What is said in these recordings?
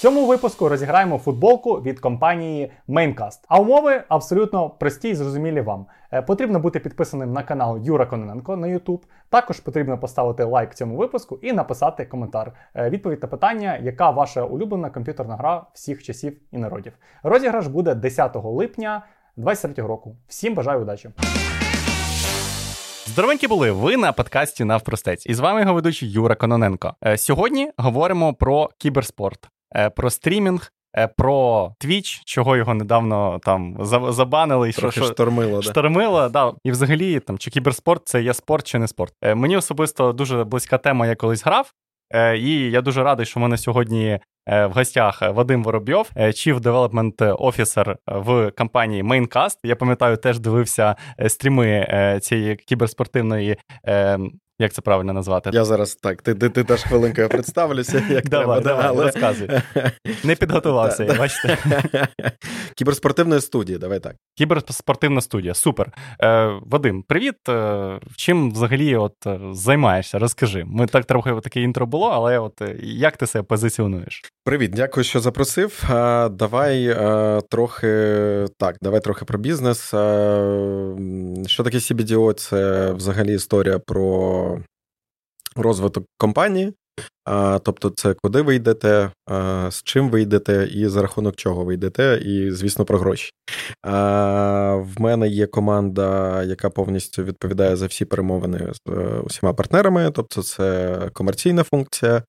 Цьому випуску розіграємо футболку від компанії Maincast. А умови абсолютно прості і зрозумілі вам. Е, Потрібно бути підписаним на канал Юра Кононенко на YouTube. Також потрібно поставити лайк цьому випуску і написати коментар. Е, Відповідь на питання, яка ваша улюблена комп'ютерна гра всіх часів і народів. Розіграш буде 10 липня 2023 року. Всім бажаю удачі! Здоровенькі були ви на подкасті Навпростець. І з вами його ведучий Юра Кононенко. Е, Сьогодні говоримо про кіберспорт, про стрімінг, е, про Twitch, чого його недавно там забанили. і Трохи що, штормило, да. Штормило, да. І взагалі, там, чи кіберспорт це є спорт, чи не спорт. Е, Мені особисто дуже близька тема, я колись грав. Е, І я дуже радий, що в мене сьогодні е, в гостях Вадим Воробйов, е, Chief Development Officer в компанії Maincast. Я пам'ятаю, теж дивився е, стріми е, цієї кіберспортивної. Як це правильно назвати? Я зараз так, ти, ти, ти теж хвилинкою представлюся, як Давай, треба. давай, да, але... розказуй. Не підготувався, я бачите. Кіберспортивної студії, давай так. Кіберспортивна студія, супер. Е, Вадим, привіт. Е, чим взагалі от е, займаєшся? Розкажи. Ми так трохи таке інтро було, але от е, як ти себе позиціонуєш? Привіт, дякую, що запросив. Давай трохи так, давай трохи про бізнес. Що таке CBDO? Це взагалі історія про розвиток компанії. А, Тобто, це куди ви йдете, а, з чим ви йдете, і за рахунок чого ви йдете, і, звісно, про гроші. А, В мене є команда, яка повністю відповідає за всі перемовини з е, усіма партнерами. Тобто, це комерційна функція.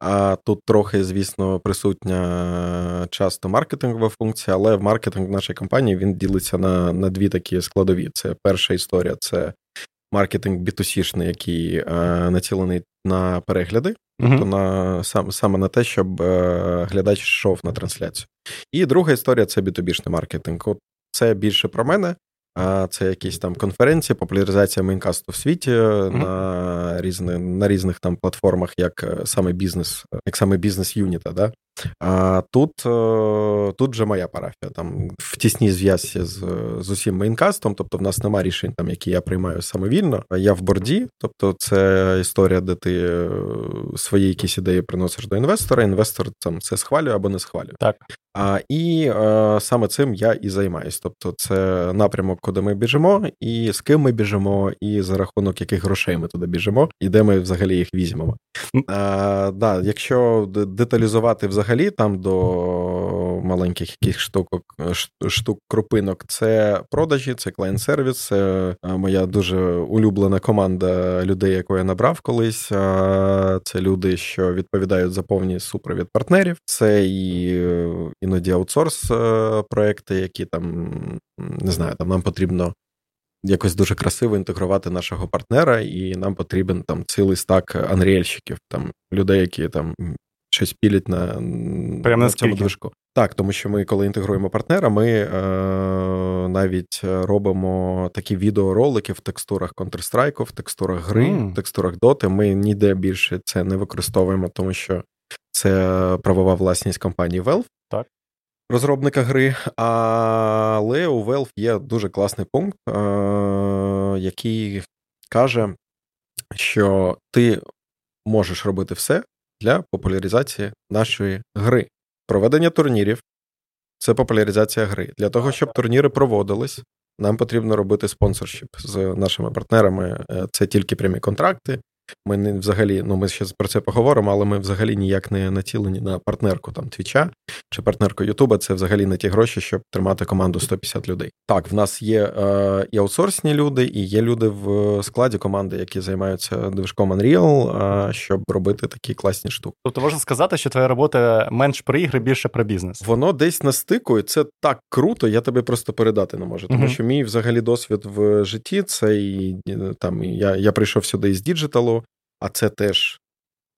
А тут трохи, звісно, присутня часто маркетингова функція, але в маркетинг нашої компанії він ділиться на, на дві такі складові. Це перша історія це маркетинг B2C-шний, який е, націлений на перегляди, тобто на сам, саме на те, щоб е, глядач йшов на трансляцію. І друга історія це B2B-шний маркетинг. От це більше про мене. А це якісь там конференції, популяризація мейнкасту в світі на різних на різних там платформах, як е, саме бізнес, як саме бізнес юніта. Да? А тут, е, тут вже моя парафія. Там в тісній зв'язці з, з усім мейнкастом, тобто в нас нема рішень, там, які я приймаю самовільно. Я в борді, тобто це історія, де ти е, свої якісь ідеї приносиш до інвестора. Інвестор там це схвалює або не схвалює. Так. А, І е, саме цим я і займаюсь. Тобто, це напрямок, куди ми біжимо, і з ким ми біжимо, і за рахунок яких грошей ми туди біжимо, і де ми взагалі їх візьмемо. А, да, Якщо деталізувати взагалі там до маленьких яких штук, штук крупинок, це продажі, це клієнт-сервіс, це е, моя дуже улюблена команда людей, яку я набрав колись. А, Це люди, що відповідають за повний супровід партнерів. Це і е, іноді аутсорс е, проекти, які там не знаю, там нам потрібно. Якось дуже красиво інтегрувати нашого партнера, і нам потрібен там цілий стак анріельщиків, там людей, які там щось пілять на, Прямо на цьому движку. Так, тому що ми, коли інтегруємо партнера, ми е, навіть робимо такі відеоролики в текстурах Counter-Strike, в текстурах гри, Мгм. в текстурах Dota. Ми ніде більше це не використовуємо, тому що це правова власність компанії Valve. Розробника гри, але у Valve є дуже класний пункт, е, який каже, що ти можеш робити все для популяризації нашої гри. Проведення турнірів це популяризація гри. Для того, щоб турніри проводились, нам потрібно робити спонсоршіп з нашими партнерами. Е, Це тільки прямі контракти. Ми не взагалі, ну ми ще про це поговоримо, але ми взагалі ніяк не націлені на партнерку там Твіча чи партнерку Ютуба. Це взагалі не ті гроші, щоб тримати команду 150 людей. Так, в нас є е, і аутсорсні люди, і є люди в складі команди, які займаються движком Unreal, е, щоб робити такі класні штуки. Тобто можна сказати, що твоя робота менш про ігри, більше про бізнес. Воно десь на стику, і це так круто, я тобі просто передати не можу. Тому Мгм. що мій взагалі досвід в житті це і е, там я, я прийшов сюди із діджиталу, а це теж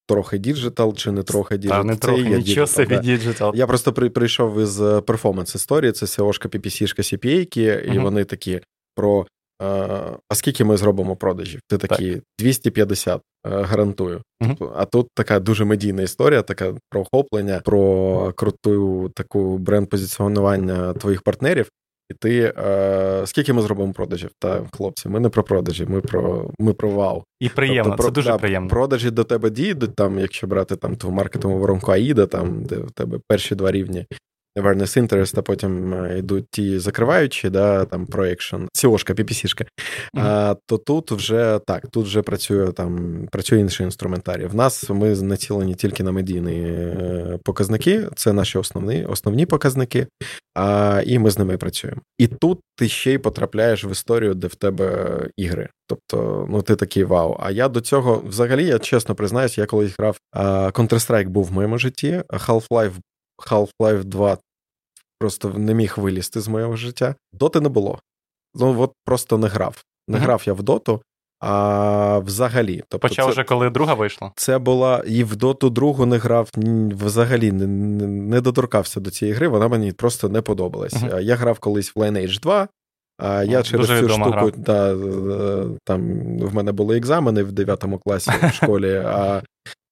трохи діджитал, чи не трохи Та діджитал. не Це трохи, є нічого діджитал, собі діджитал. Я просто при, прийшов із перформанс історії, це SEO-шка, PPC-шка, CPA-ки, і Мгм. вони такі про. е, А скільки ми зробимо продажів? Ти такі 250, е, гарантую. Мгм. А тут така дуже медійна історія, така про охоплення, про круту таку бренд-позиціонування твоїх партнерів. І ти е, скільки ми зробимо продажів? Та хлопці, ми не про продажі, ми про ми про вау. І приємно, тобто, це дуже да, приємно. Продажі до тебе дійдуть, там, якщо брати там ту маркетингову воронку Аїда, там де в тебе перші два рівні awareness interest, а потім е, йдуть ті закриваючі, да, там проекшн, сіошка, PPC-шка, mm-hmm. а, то тут вже так, тут вже працює там, працює інший інструментарій. В нас ми націлені тільки на медійні е, показники, це наші основні основні показники, а, і ми з ними працюємо. І тут ти ще й потрапляєш в історію, де в тебе ігри. Тобто, ну ти такий вау. А я до цього, взагалі, я чесно признаюсь, я колись грав Counter-Strike був в моєму житті, Half-Life Half-Life 2 просто не міг вилізти з моєго життя. Доти не було. Ну, от просто не грав. Не uh-huh. грав я в доту, а взагалі. Тобто Почав це, вже, коли друга вийшла? Це була і в доту другу не грав, взагалі не, не доторкався до цієї гри, вона мені просто не подобалась. Uh-huh. Я грав колись в Lineage 2. А я через Дуже цю штуку да, е, там в мене були екзамени в 9 класі в школі, а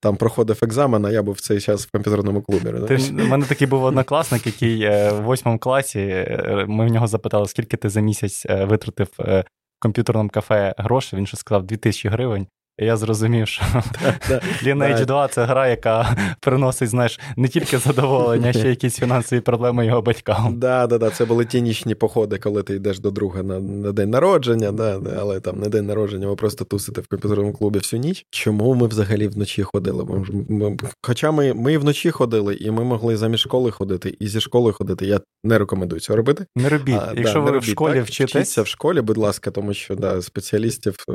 там проходив екзамен, а я був в цей час в комп'ютерному клубі. Ти, У мене такий був однокласник, який е, в восьмому класі е, ми в нього запитали, скільки ти за місяць витратив в комп'ютерному кафе грошей. Він ще сказав 2000 гривень. І я зрозумів, що Lineage 2 це гра, яка приносить, знаєш, не тільки задоволення, а ще якісь фінансові проблеми його батькам. Да, да, да. Це були ті нічні походи, коли ти йдеш до друга на на день народження, да, але там не день народження, ви просто тусите в комп'ютерному клубі всю ніч. Чому ми взагалі вночі ходили? Ми, ми, Хоча ми ми вночі ходили, і ми могли замість школи ходити, і зі школи ходити. Я не рекомендую цього робити. Не робіть. А, Якщо да, ви робіть, в школі так, вчитесь... вчіться в школі, будь ласка, тому що да, спеціалістів е,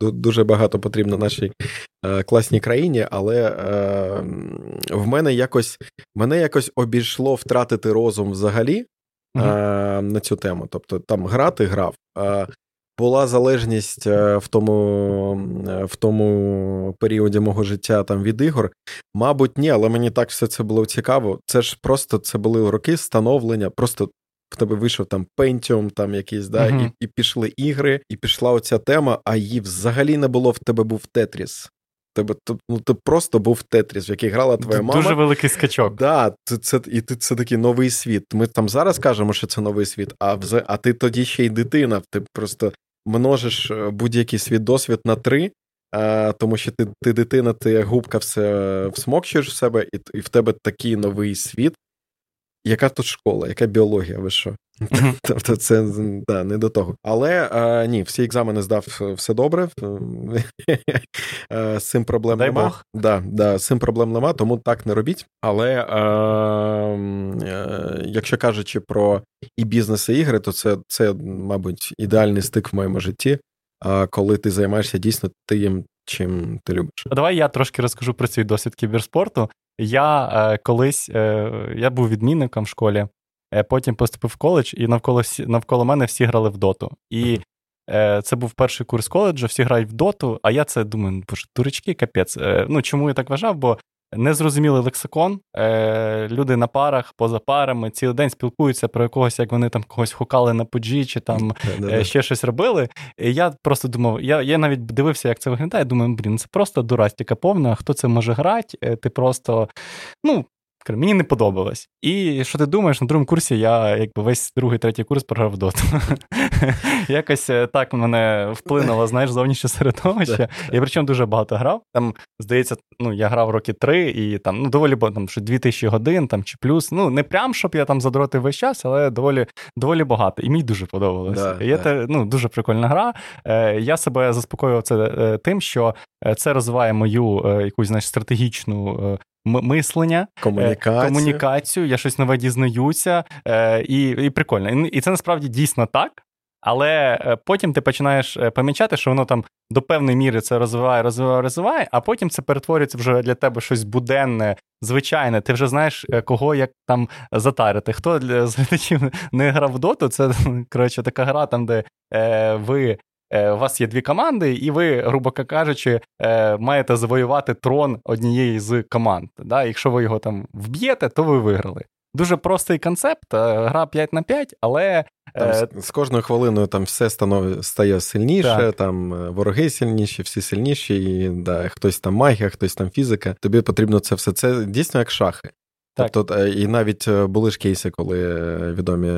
дуже багато потрібно нашій е, класній країні, але е, в мене якось мене якось обійшло втратити розум взагалі е, на цю тему. Тобто там грати грав. Була залежність в тому в тому періоді мого життя там від ігор. Мабуть, ні, але мені так все це було цікаво. Це ж просто це були роки становлення, просто в тебе вийшов там Pentium, там якийсь, да, uh-huh. і і пішли ігри, і пішла оця тема, а її взагалі не було. В тебе був Тетріс. Тебе ну, ти просто був Тетріс, в який грала твоя мама. Дуже великий скачок. Да, це, це, І ти це такий новий світ. Ми там зараз кажемо, що це новий світ, а а ти тоді ще й дитина. Ти просто множиш е, будь-який свій досвід на три, а, тому що ти ти дитина, ти губка все всмокчуєш в себе, і, і в тебе такий новий світ. Яка тут школа, яка біологія, ви що? Тобто це да, не до того. Але а, ні, всі екзамени здав все добре. З цим проблем Дай нема. Бог. Да, да, З цим проблем нема, тому так не робіть. Але а, а, е, якщо кажучи про і бізнес, і ігри, то це, це, мабуть, ідеальний стик в моєму житті, а, коли ти займаєшся дійсно тим, чим ти любиш. Давай я трошки розкажу про свій досвід кіберспорту. Я е, колись е, я був відмінником в школі, е, потім поступив в коледж, і навколо всі, навколо мене всі грали в доту. І е, це був перший курс коледжу, всі грають в доту, а я це думаю, боже, дурачки, капець. Е, ну чому я так вважав? Бо незрозумілий лексикон. Е, Люди на парах, поза парами, цілий день спілкуються про якогось, як вони там когось хукали на поджі, чи там е, ще щось робили. І Я просто думав, я я навіть дивився, як це виглядає. Думаю, блін, це просто дурастіка повна. Хто це може грати? Е, ти просто, ну, Мені не подобалось. І що ти думаєш, на другому курсі я якби весь другий, третій курс програв доту. Якось е, так мене вплинуло, знаєш, зовнішнє середовище. Я причому дуже багато грав. Там, здається, ну, я грав роки три і там ну, доволі там, що 2000 годин там, чи плюс. Ну, не прям, щоб я там задротив весь час, але доволі доволі багато. І мені дуже подобалося. Да, Це ну, дуже прикольна гра. Е, Я себе заспокоював це е, тим, що це розвиває мою якусь знаєш, стратегічну мислення, комунікацію. комунікацію, я щось нове дізнаюся, е, і і прикольно. І це насправді дійсно так. Але е, потім ти починаєш е, помічати, що воно там до певної міри це розвиває, розвиває, розвиває, а потім це перетворюється вже для тебе щось буденне, звичайне. Ти вже знаєш, кого як там затарити. Хто для глядачів не грав в доту, це коротше така гра, там, де е, ви Е, у вас є дві команди, і ви, грубо кажучи, е, маєте завоювати трон однієї з команд. Да? Якщо ви його там вб'єте, то ви виграли. Дуже простий концепт, е, гра 5 на 5, але. Там З кожною хвилиною там все станов... стає сильніше, так. там вороги сильніші, всі сильніші, і да, хтось там магія, хтось там фізика. Тобі потрібно це все. Це дійсно як шахи. Так. Тобто, і навіть були ж кейси, коли відомі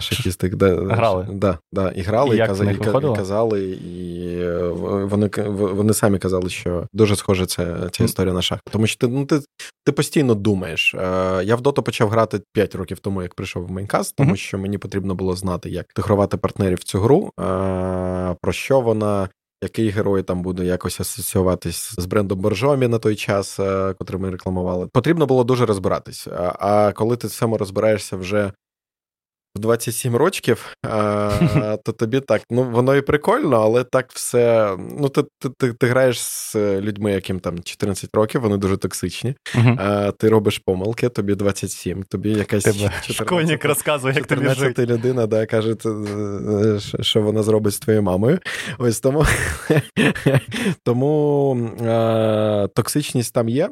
шахісти де, грали. Да, да, і грали, і, і, казали, і казали, і вони вони самі казали, що дуже схоже ця ця історія на шах. Тому що ти ну, ти, ти постійно думаєш. Я в доту почав грати 5 років тому, як прийшов в Maincast, тому що мені потрібно було знати, як інтегрувати партнерів в цю гру, про що вона, який герой там буде якось асоціюватись з брендом Боржомі на той час, е, котрий ми рекламували. Потрібно було дуже розбиратись. А коли ти цьому розбираєшся вже в 27 років, то тобі так, ну воно і прикольно, але так все. Ну, ти ти, ти, ти граєш з людьми, яким там 14 років, вони дуже токсичні. Uh-huh. Ти робиш помилки, тобі 27, тобі якась Тебе 14, школьник розказує, як тобі жити. людина, да, каже, е, що вона зробить з твоєю мамою. Ось тому тому токсичність там є.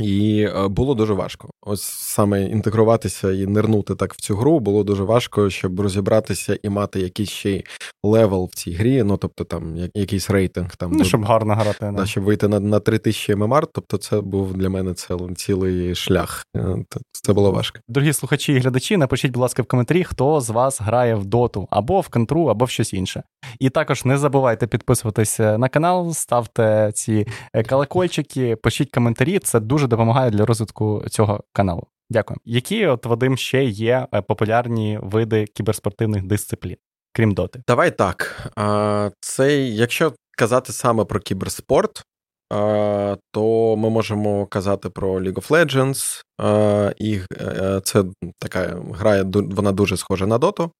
І е, було дуже важко. Ось саме інтегруватися і нирнути так в цю гру було дуже важко, щоб розібратися і мати якийсь ще level в цій грі. Ну тобто там якийсь рейтинг там ну, щоб гарно грати, да, щоб вийти на на 3000 MMR. Тобто, це був для мене цілий шлях. Е, це було важко. Дорогі слухачі і глядачі, напишіть, будь ласка, в коментарі, хто з вас грає в доту або в контру, або в щось інше. І також не забувайте підписуватися на канал, ставте ці е, колокольчики, пишіть коментарі. Це дуже дуже допомагає для розвитку цього каналу. Дякую. Які от Вадим ще є е, популярні види кіберспортивних дисциплін, крім доти? Давай так. Це якщо казати саме про кіберспорт, то ми можемо казати про League of Legends. І е, це така гра, вона дуже схожа на доту.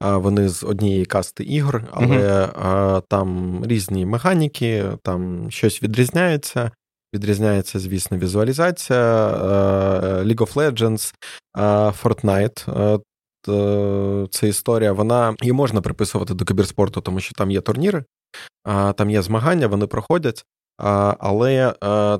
Вони з однієї касти ігор, але uh там різні механіки, там щось відрізняється. Відрізняється, звісно, візуалізація е, League of Legends, е, Fortnite. Е, це історія, вона її можна приписувати до кіберспорту, тому що там є турніри, там є змагання, вони проходять. Але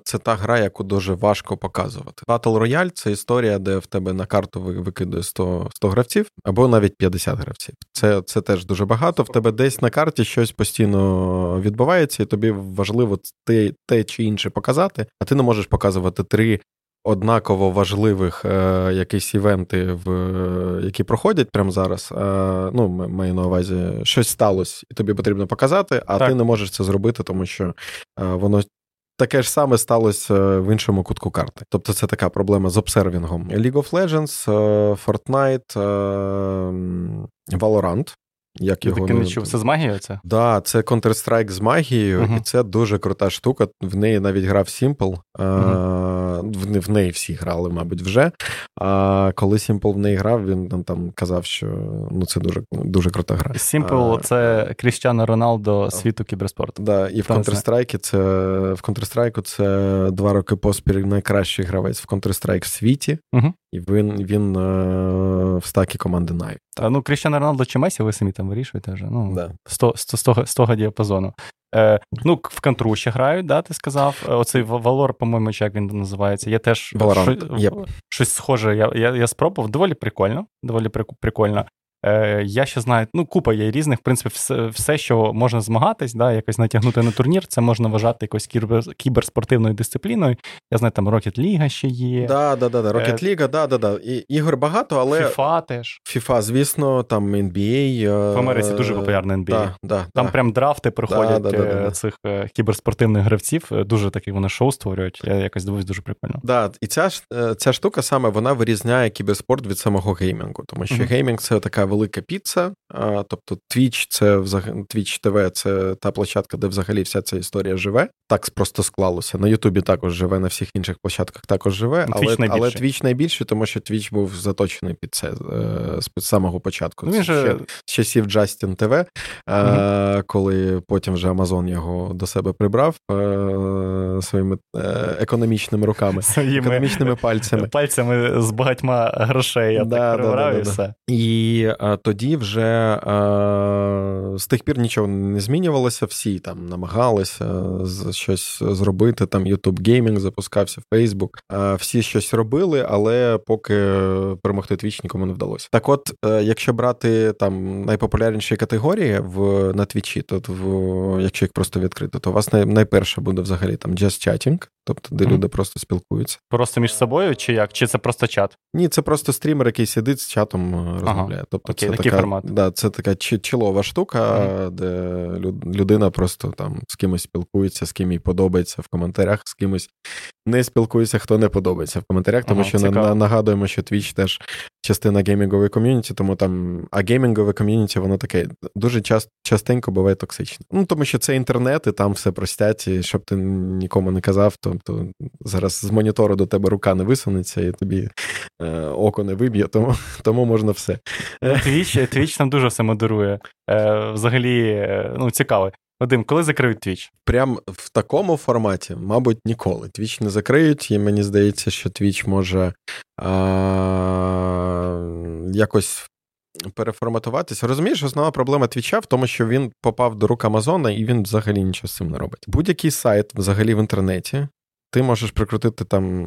це та гра, яку дуже важко показувати. Battle Royale – це історія, де в тебе на карту викидує 100 100 гравців або навіть 50 гравців. Це це теж дуже багато. В тебе десь на карті щось постійно відбувається, і тобі важливо те, те чи інше показати, а ти не можеш показувати три однаково важливих е, якісь івенти, в, які проходять прямо зараз. Е, ну, маю на увазі, щось сталося, і тобі потрібно показати, а так. ти не можеш це зробити, тому що е, воно. Таке ж саме сталося е, в іншому кутку карти. Тобто це така проблема з обсервінгом. League of Legends, е, Fortnite, Valorant як його таки не чув. Це з магією? це? Да, це Counter-Strike з магією, uh-huh. і це дуже крута штука. В неї навіть грав Simple. Uh-huh. В неї всі грали, мабуть, вже. А коли Simple в неї грав, він там там казав, що ну це дуже дуже крута гра. Simple це Кріщано Роналдо світу кіберспорту. Да, І в Counter-Strike це в Counter-Strike це два роки поспіль найкращий гравець в Counter-Strike в світі. Uh-huh. І він він в стакі команди Na'Vi. Та ну, Кріщан Роналдо чи Месі, ви самі там вирішуєте вже. Ну, да. 100, 100, 100, 100 діапазону. Е, Ну, в контру ще грають, да, ти сказав. Е, оцей Валор, по-моєму, як він називається. Я теж щось, yep. щось схоже. Я я, я спробував. Доволі прикольно. Доволі прикольно. Е, Я ще знаю, ну, купа є різних, в принципі, все, все, що можна змагатись, да, якось натягнути на турнір, це можна вважати якось кібер, кіберспортивною дисципліною. Я знаю, там Rocket League ще є. Да, да, да, да. Rocket League, е, да, да, да. І, Ігор багато, але. FIFA теж. FIFA, звісно, там NBA. Е, в Америці дуже популярна NBA. Да, да, Там да. прям драфти проходять е, цих кіберспортивних гравців. Дуже такі вони шоу створюють. Я якось дивуюсь, дуже прикольно. Да, І ця ця штука саме вона вирізняє кіберспорт від самого геймінгу, тому що mm-hmm. геймінг це така велика піца. Тобто Twitch це Twitch TV це та площадка, де взагалі вся ця історія живе. Так просто склалося. На Ютубі також живе, на всіх інших площадках також живе, ну, Twitch але але Twitch найбільший, тому що Twitch був заточений під це е, з самого початку. Ну, ще же... з часів Justin TV, mm-hmm. коли потім вже Amazon його до себе прибрав е, своїми економічними руками, своїми економічними пальцями. Пальцями з багатьма грошей. Я да, так да, да, і все. І тоді вже е, з тих пір нічого не змінювалося. Всі там намагалися щось зробити. Там YouTube Gaming запускався, Facebook. Е, всі щось робили, але поки перемогти Twitch нікому не вдалося. Так, от, е, якщо брати там найпопулярніші категорії в на Твічі, то в якщо їх просто відкрити, то у вас най, найперше буде взагалі там Just Chatting, тобто де mm-hmm. люди просто спілкуються. Просто між собою, чи як? Чи це просто чат? Ні, це просто стрімер, який сидить з чатом е, розмовляє. Ага. Тобто Окей, це такий така, формат. Да, це така чолова штука, mm-hmm. де людина просто там з кимось спілкується, з ким їй подобається в коментарях, з кимось не спілкується, хто не подобається в коментарях, тому ага, що на, нагадуємо, що Twitch теж частина геймінгової ком'юніті, тому там а геймінгове ком'юніті, воно таке дуже часто частенько буває токсичне. Ну тому що це інтернет, і там все простять, і щоб ти нікому не казав, то, то зараз з монітору до тебе рука не висунеться, і тобі е, око не виб'є, тому тому можна все. Твіч Твіч там дуже все модерує. Е, Взагалі, е, ну цікаво. Вадим, коли закриють Твіч? Прям в такому форматі, мабуть, ніколи. Твіч не закриють, і мені здається, що Твіч може а, якось переформатуватися. Розумієш, основна проблема Твіча в тому, що він попав до рук Амазона і він взагалі нічого з цим не робить. Будь-який сайт взагалі в інтернеті. Ти можеш прикрутити там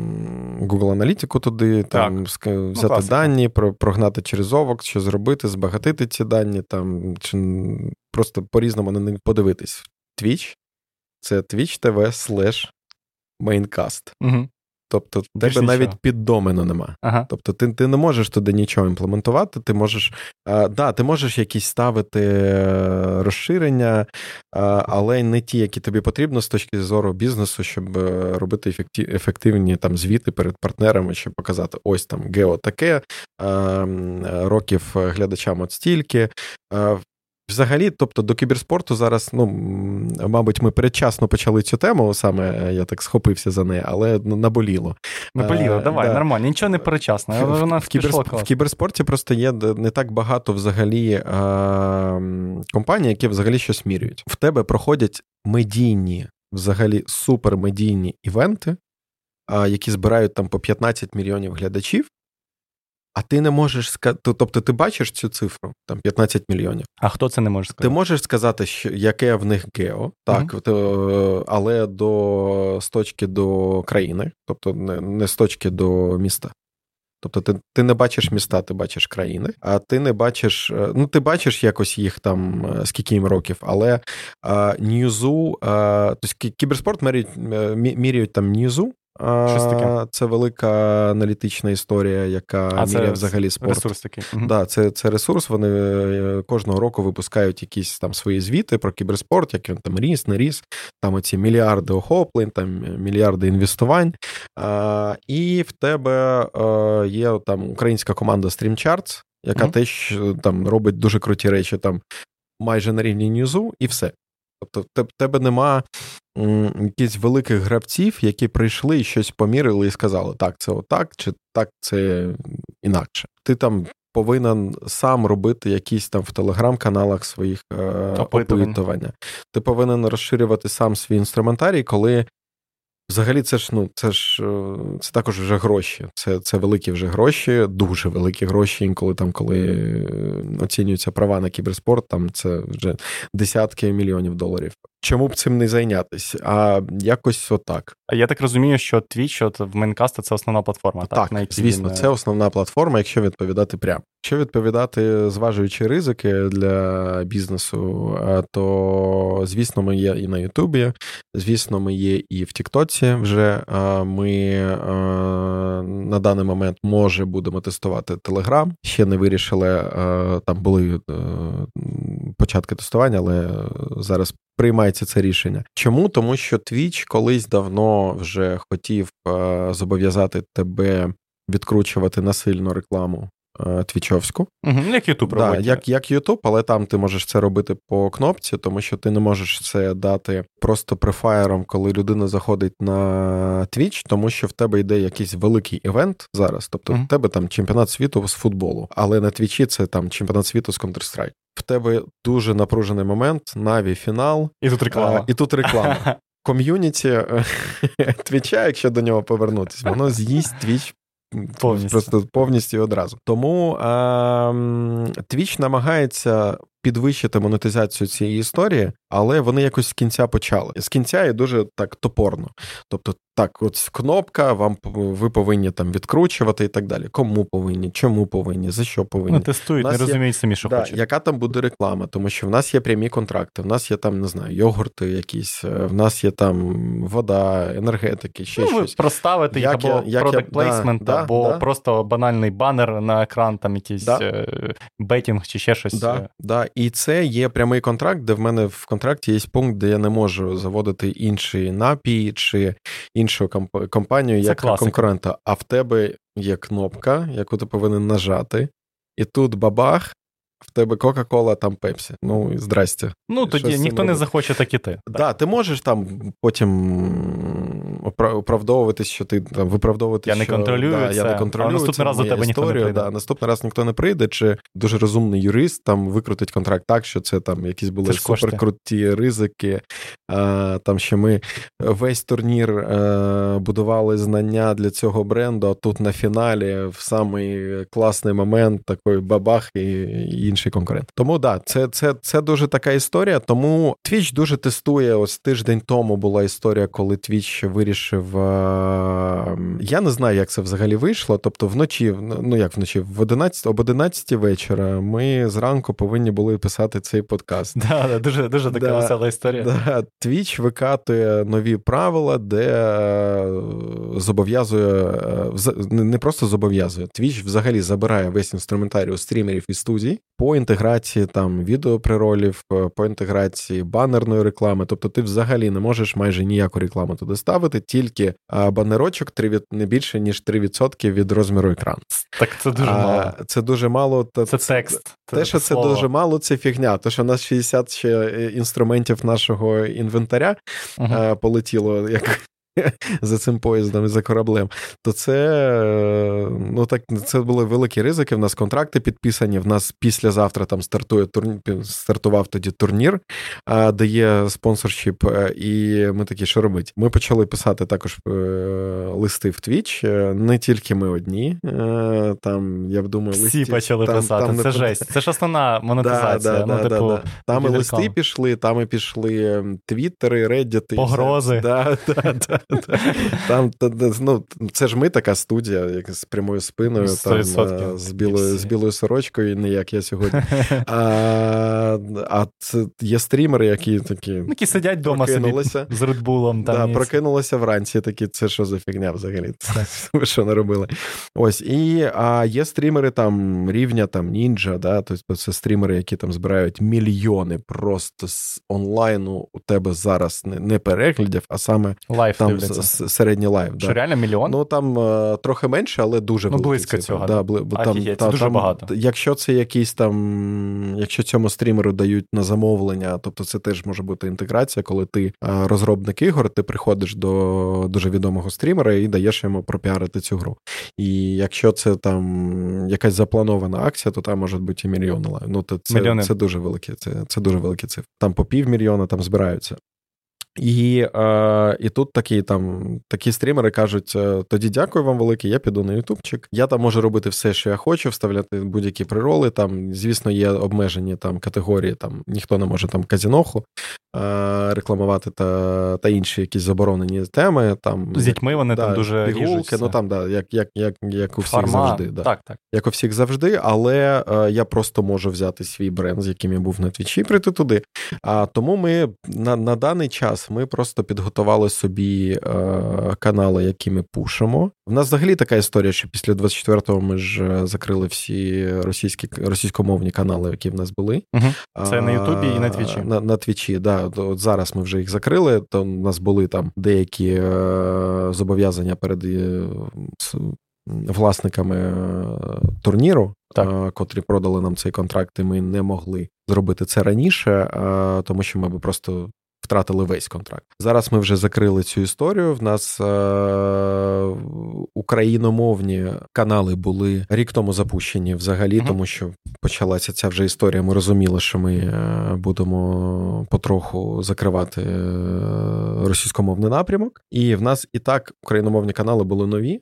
Google аналітику туди, там ну, взяти ну, дані, прогнати через овок, що зробити, збагатити ці дані, там чи просто по-різному на них подивитись. Twitch — це Twitch TV slash maincast. Угу. Тобто в тебе навіть під домену нема. Ага. Тобто ти ти не можеш туди нічого імплементувати, ти можеш а, да, ти можеш якісь ставити е, розширення, а, але не ті, які тобі потрібно з точки зору бізнесу, щоб е, робити ефективні там звіти перед партнерами, щоб показати, ось там гео таке, а, років глядачам от стільки. Взагалі, тобто до кіберспорту зараз, ну мабуть, ми передчасно почали цю тему, саме е, я так схопився за неї, але наболіло. Наболіло, а, давай, да. нормально, нічого не передчасно. В, вона в, кіберсп... в кіберспорті просто є не так багато взагалі а, компаній, які взагалі щось міряють. В тебе проходять медійні, взагалі супермедійні івенти, а, які збирають там по 15 мільйонів глядачів. А ти не можеш сказати, тобто ти бачиш цю цифру, там 15 мільйонів. А хто це не може сказати? Ти можеш сказати, що яке в них гео, так, mm-hmm. але до з точки до країни, тобто не, не з точки до міста. Тобто ти ти не бачиш міста, ти бачиш країни, а ти не бачиш, е, ну ти бачиш якось їх там, е, скільки їм років, але а, ньюзу, а, тобто кіберспорт міряють, міряють там ньюзу, Щось таке. Це велика аналітична історія, яка а міряє це взагалі спорт. Ресурс такий. Да, це це ресурс. Вони е, кожного року випускають якісь там свої звіти про кіберспорт, як він там ріс, не ріс, там оці мільярди охоплень, там мільярди інвестувань. А, І в тебе а, є там українська команда StreamCharts, яка угу. теж там робить дуже круті речі, там майже на рівні ньюзу, і все. Тобто, в тебе нема якихось великих гравців, які прийшли і щось помірили і сказали, так, це отак, чи так це інакше. Ти там повинен сам робити якісь там в телеграм-каналах своїх е, опитування. Ти повинен розширювати сам свій інструментарій, коли Взагалі, це ж ну це ж е, це також вже гроші. Це це великі вже гроші, дуже великі гроші. Інколи там, коли е, оцінюються права на кіберспорт, там це вже десятки мільйонів доларів. Чому б цим не зайнятися? А якось отак. А я так розумію, що Twitch от в Майнкаста це основна платформа. Так, так на звісно, він... це основна платформа, якщо відповідати прямо. Якщо відповідати, зважуючи ризики для бізнесу, то звісно, ми є і на Ютубі, звісно, ми є і в Тіктоці. Вже ми на даний момент може будемо тестувати Телеграм. Ще не вирішили. Там були е, початки тестування, але зараз приймається це рішення. Чому? Тому що Twitch колись давно вже хотів зобов'язати тебе відкручувати насильну рекламу Е, твічовську. Угу, Як Ютуб робить. Да, як як Ютуб, але там ти можеш це робити по кнопці, тому що ти не можеш це дати просто префаєром, коли людина заходить на Twitch, тому що в тебе йде якийсь великий івент зараз. Тобто угу. в тебе там чемпіонат світу з футболу, але на Твічі це там чемпіонат світу з Counter-Strike. В тебе дуже напружений момент, наві фінал. І тут реклама. А, і тут реклама. Ком'юніті е, твіча, якщо до нього повернутися, воно з'їсть твіч Повністю. Просто повністю одразу. Тому е, Twitch намагається підвищити монетизацію цієї історії, але вони якось з кінця почали. З кінця і дуже так топорно. Тобто, так, от кнопка, вам ви повинні там відкручувати і так далі. Кому повинні, чому повинні, за що повинні. Ну, тестують, не розуміють самі, що да, хочуть. Яка там буде реклама? Тому що в нас є прямі контракти, в нас є там, не знаю, йогурти якісь, е, в нас є там вода, енергетики, ще ну, щось. Проставити їх або як product placement, да, або да, просто банальний банер на екран, там якийсь е, бетінг чи ще щось. Да, да. І це є прямий контракт, де в мене в контракті є пункт, де я не можу заводити інший напій чи іншу компанію це як класика. конкурента. А в тебе є кнопка, яку ти повинен нажати, і тут бабах. В тебе Кока-Кола, там Пепсі. Ну, здрасте. Ну, тоді ніхто не захоче так іти. Так, да, ти можеш там потім оправдовуватись, що ти там виправдовувати. Я не контролюю. Да, це. Я не контролюю. А наступний раз до тебе ніхто не прийде. Да, Наступний раз ніхто не прийде, чи дуже розумний юрист там викрутить контракт так, що це там якісь були суперкруті ризики. А, Там що ми весь турнір а, е, будували знання для цього бренду, а тут на фіналі в самий класний момент такий бабах і інший конкурент. Тому да, це, це, це дуже така історія. Тому Twitch дуже тестує. Ось тиждень тому була історія, коли Twitch вирішив. Е, я не знаю, як це взагалі вийшло. Тобто, вночі, ну як вночі, в 11, об 11 вечора ми зранку повинні були писати цей подкаст. Да, да Дуже дуже така да, весела історія. Да, Twitch викатує нові правила, де е, зобов'язує е, не просто зобов'язує. Twitch взагалі забирає весь інструментарій у стрімерів і студій по інтеграції там відеоприролів, по інтеграції банерної реклами. Тобто, ти взагалі не можеш майже ніяку рекламу туди ставити, тільки банерочок 3 не більше ніж 3% від розміру екрану. Так це дуже мало. Це дуже мало. Це текст. Те, що це дуже мало, це фігня. Те, що у нас 60 ще е, інструментів нашого інвентаря uh-huh. полетіло як за цим поїздом і за кораблем, то це ну так це були великі ризики. В нас контракти підписані. В нас післязавтра там стартує турнір, стартував тоді турнір, де є спонсоршіп, е, і ми такі, що робити? Ми почали писати також е, листи в е, не тільки ми одні. Там я думаю, всі листі, почали там, писати. Там, це не... жесть. Це ж основна монетизація. Да, да, ну, типу, да, Там і листи пішли, там і пішли твіттери, реддіти. Погрози. Да, да, да. Там ну, це ж ми така студія, як з прямою спиною, там, з білою з білою сорочкою, не як я сьогодні. А а це є стрімери, які такі ну, Які сидять вдома собі з редбулом. Да, Прокинулися вранці, такі, це що за фігня взагалі? Ви що не робили? Ось, і а є стрімери там рівня там нінджа, да, тобто це стрімери, які там збирають мільйони просто з онлайну у тебе зараз не, не переглядів, а саме Лайф там середній лайв. Що да. реально мільйон? Ну там е, трохи менше, але дуже ну, близько цифри. цього. Да, бли, там, Ахіє, та, це дуже там, багато. Якщо це якийсь там, якщо цьому стрімеру дають на замовлення, тобто це теж може бути інтеграція, коли ти е, розробник ігор, ти приходиш до дуже відомого стрімера і даєш йому пропіарити цю гру. І якщо це там якась запланована акція, то там може бути і мільйони live. Ну то це, це дуже великі, це, це дуже великі цифри. Там по півмільйона там збираються. І е, і тут такі там такі стрімери кажуть: «Е, тоді дякую вам велике, я піду на Ютубчик. Я там можу робити все, що я хочу, вставляти будь-які прероли. Там, звісно, є обмежені там категорії, там ніхто не може там казіноху е, рекламувати та та інші якісь заборонені теми. Там З дітьми вони да, там дуже пігулки, ну там, да, як як, як, як у всіх Фарма. завжди. Да. Так, так. Як у всіх завжди, але е, я просто можу взяти свій бренд, з яким я був на твічі, прийти туди. А тому ми на, на даний час час ми просто підготували собі е, канали, які ми пушимо. У нас взагалі така історія, що після 24-го ми ж е, закрили всі російські російськомовні канали, які в нас були. Угу. Це на Ютубі і на Твічі. На на Твічі, да. От зараз ми вже їх закрили. То у нас були там деякі е, зобов'язання перед. Е, власниками е, турніру, так. котрі продали нам цей контракт, і ми не могли зробити це раніше, тому що ми би просто втратили весь контракт. Зараз ми вже закрили цю історію. В нас е- україномовні канали були рік тому запущені взагалі, uh тому що почалася ця вже історія. Ми розуміли, що ми е, будемо потроху закривати е, російськомовний напрямок. І в нас і так україномовні канали були нові.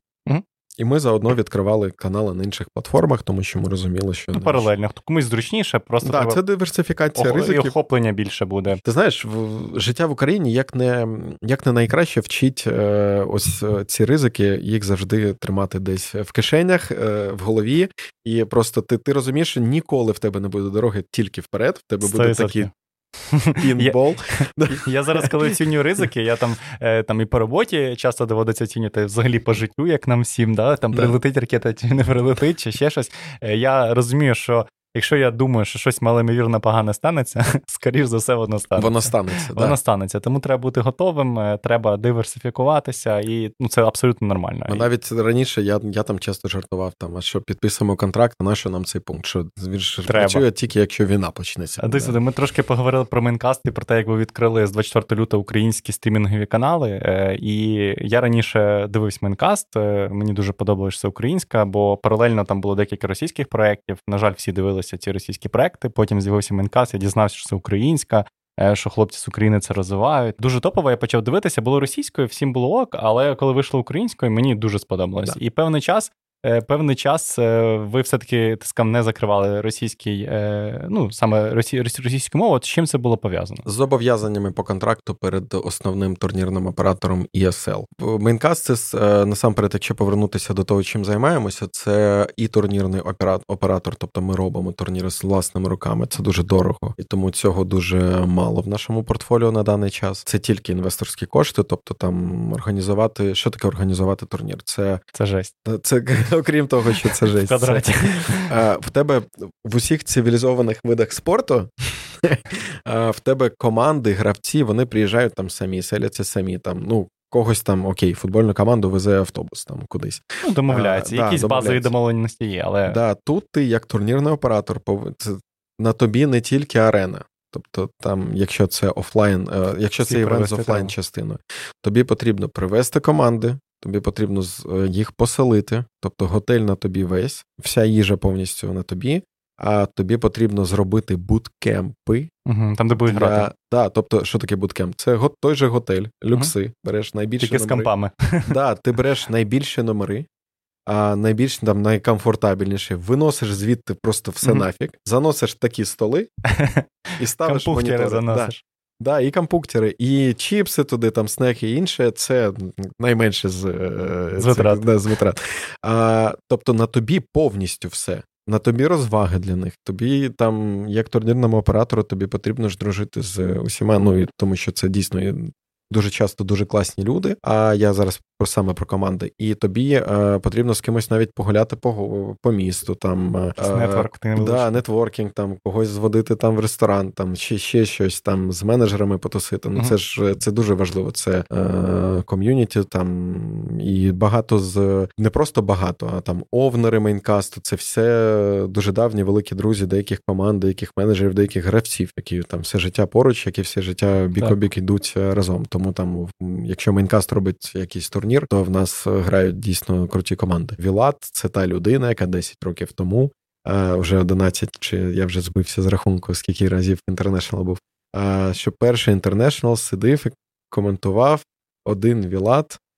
І ми заодно відкривали канали на інших платформах, тому що ми розуміли, що ну, паралельно комусь зручніше, просто да, треба... це диверсифікація Ох... ризиків. І охоплення більше буде. Ти знаєш, в... життя в Україні як не як не найкраще вчить е, ось е, ці ризики, їх завжди тримати десь в кишенях, е, в голові, і просто ти ти розумієш, що ніколи в тебе не буде дороги тільки вперед. В тебе буде такі Пінбол. Я, я зараз, коли оцінюю ризики, я там е, там і по роботі часто доводиться оцінювати взагалі по життю, як нам всім, да? там прилетить ракета чи не прилетить, чи ще щось. Е, я розумію, що Якщо я думаю, що щось малоймовірно погане станеться, скоріш за все, воно станеться. Воно станеться. Воно да. станеться. Тому треба бути готовим, е, треба диверсифікуватися, і ну це абсолютно нормально. Ну, навіть раніше я я там часто жартував, там, а що підписуємо контракт, а на що нам цей пункт? Що він ж працює тільки якщо війна почнеться. А дивіться, ми трошки поговорили про Maincast і про те, як ви відкрили з 24 лютого українські стрімінгові канали. Е, і я раніше дивився Maincast, е, мені дуже подобалося, що це українська, бо паралельно там було декілька російських проєктів. На жаль, всі дивилися дивилися ці російські проекти. Потім з'явився Maincast, я дізнався, що це українська, е, що хлопці з України це розвивають. Дуже топово я почав дивитися, було російською, всім було ок, але коли вийшло українською, мені дуже сподобалось. Да. І певний час певний час е, ви все-таки тискам не закривали російський, е, ну саме росі, російську мову. От з чим це було пов'язано? З зобов'язаннями по контракту перед основним турнірним оператором ESL. Maincast це насамперед, якщо повернутися до того, чим займаємося, це і турнірний оператор, тобто ми робимо турніри з власними руками. Це дуже дорого, і тому цього дуже мало в нашому портфоліо на даний час. Це тільки інвесторські кошти, тобто там організувати, що таке організувати турнір? Це це жесть. Це окрім того, що це жесть. Це, в тебе в усіх цивілізованих видах спорту. В тебе команди, гравці, вони приїжджають там самі, селяться самі. там, ну, Когось там, окей, футбольну команду везе автобус там кудись. Ну, домовляється, а, якісь да, базові домовленості є, але. Да, Тут ти, як турнірний оператор, на тобі не тільки арена. Тобто, там, якщо це офлайн, е, якщо Всі це івент з офлайн частиною, тобі потрібно привести команди, Тобі потрібно е, їх поселити, тобто готель на тобі весь, вся їжа повністю на тобі, а тобі потрібно зробити буткемпи. Угу, Там, де будуть для... грати. Да, тобто, що таке буткемп? Це той же готель, люкси, угу. береш найбільші Тільки номери. з кампами. Да, Ти береш найбільші номери, а найбільш там найкомфортабельніші, виносиш звідти просто все угу. нафіг, заносиш такі столи і ставиш монітори. заносиш. Да, і компуктери, і чіпси туди, там снеки і інше, це найменше з е, з витрат. Це, з витрат. А, Тобто на тобі повністю все. На тобі розваги для них. Тобі там, як турнірному оператору, тобі потрібно ж дружити з усіма. Ну і тому що це дійсно дуже часто дуже класні люди. А я зараз про саме про команди, і тобі е, потрібно з кимось навіть погуляти по по місту. Там е, нетворк, ти не да, нетворкінг, там когось зводити там в ресторан, там ще ще щось там з менеджерами потусити. Ну uh-huh. це ж це дуже важливо. Це е, ком'юніті там і багато з не просто багато, а там owner-и Maincast-у. Це все дуже давні великі друзі, деяких команд, деяких менеджерів, деяких гравців, які там все життя поруч, які все життя бік обік йдуть е, разом. Тому там, якщо Maincast робить якийсь турнір турнір, то в нас грають дійсно круті команди. Вілат це та людина, яка 10 років тому, вже 11, чи я вже збився з рахунку, скільки разів International був. Що перший International сидив і коментував один Вілат Е,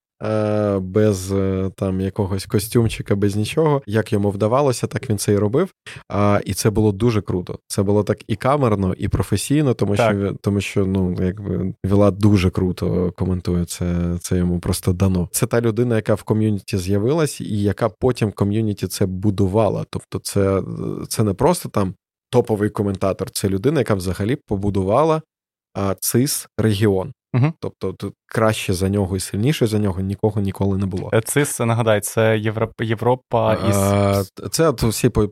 без е, там якогось костюмчика, без нічого. Як йому вдавалося, так він це і робив. І це було дуже круто. Це було так і камерно, і професійно, тому так. що тому що ну якби Віла дуже круто коментує це. Це йому просто дано. Це та людина, яка в ком'юніті з'явилась, і яка потім ком'юніті це будувала. Тобто, це, це не просто там. Топовий коментатор це людина, яка взагалі побудувала а, цис регіон. Угу. Тобто тут краще за нього і сильніше за нього нікого ніколи не було. Е, ЦИС, нагадай, це Європ... Європа із. Це всі пост...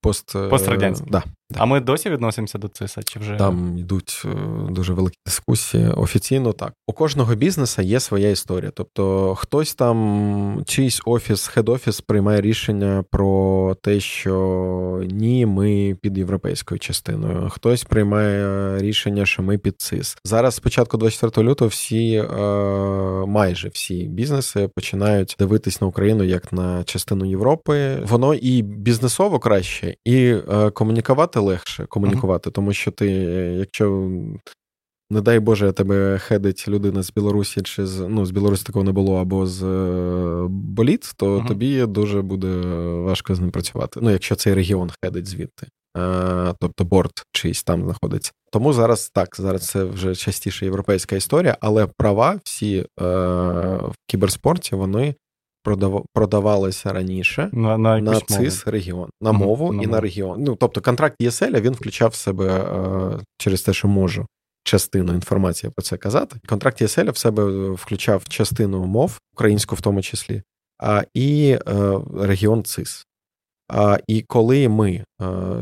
пострадянські. Пострадянський. Да. А ми досі відносимося до ЦИСа? Чи вже там йдуть е, дуже великі дискусії? Офіційно так. У кожного бізнесу є своя історія. Тобто, хтось там, чийсь офіс, хед-офіс приймає рішення про те, що ні, ми під європейською частиною. Хтось приймає рішення, що ми під ЦИС. Зараз, спочатку 24 лютого, всі е, майже всі бізнеси починають дивитись на Україну як на частину Європи. Воно і бізнесово краще, і е, комунікувати легше комунікувати, uh-huh. тому що ти, якщо не дай Боже, тебе хедить людина з Білорусі чи з ну, з Білорусі такого не було, або з е, боліт, то uh тобі дуже буде важко з ним працювати. Ну, якщо цей регіон хедить звідти. Тобто борт чийсь там знаходиться. Тому зараз так, зараз це вже частіше європейська історія, але права всі е, в кіберспорті вони продавалися раніше на на, на ЦИС регіон, на мову mm-hmm. і на регіон. Ну тобто контракт ЄСЕЛЯ він включав в себе е, через те, що можу частину інформації про це казати. Контракт ЄСЕЛЯ в себе включав частину мов, українську в тому числі, а і е, регіон ЦИС. І коли ми,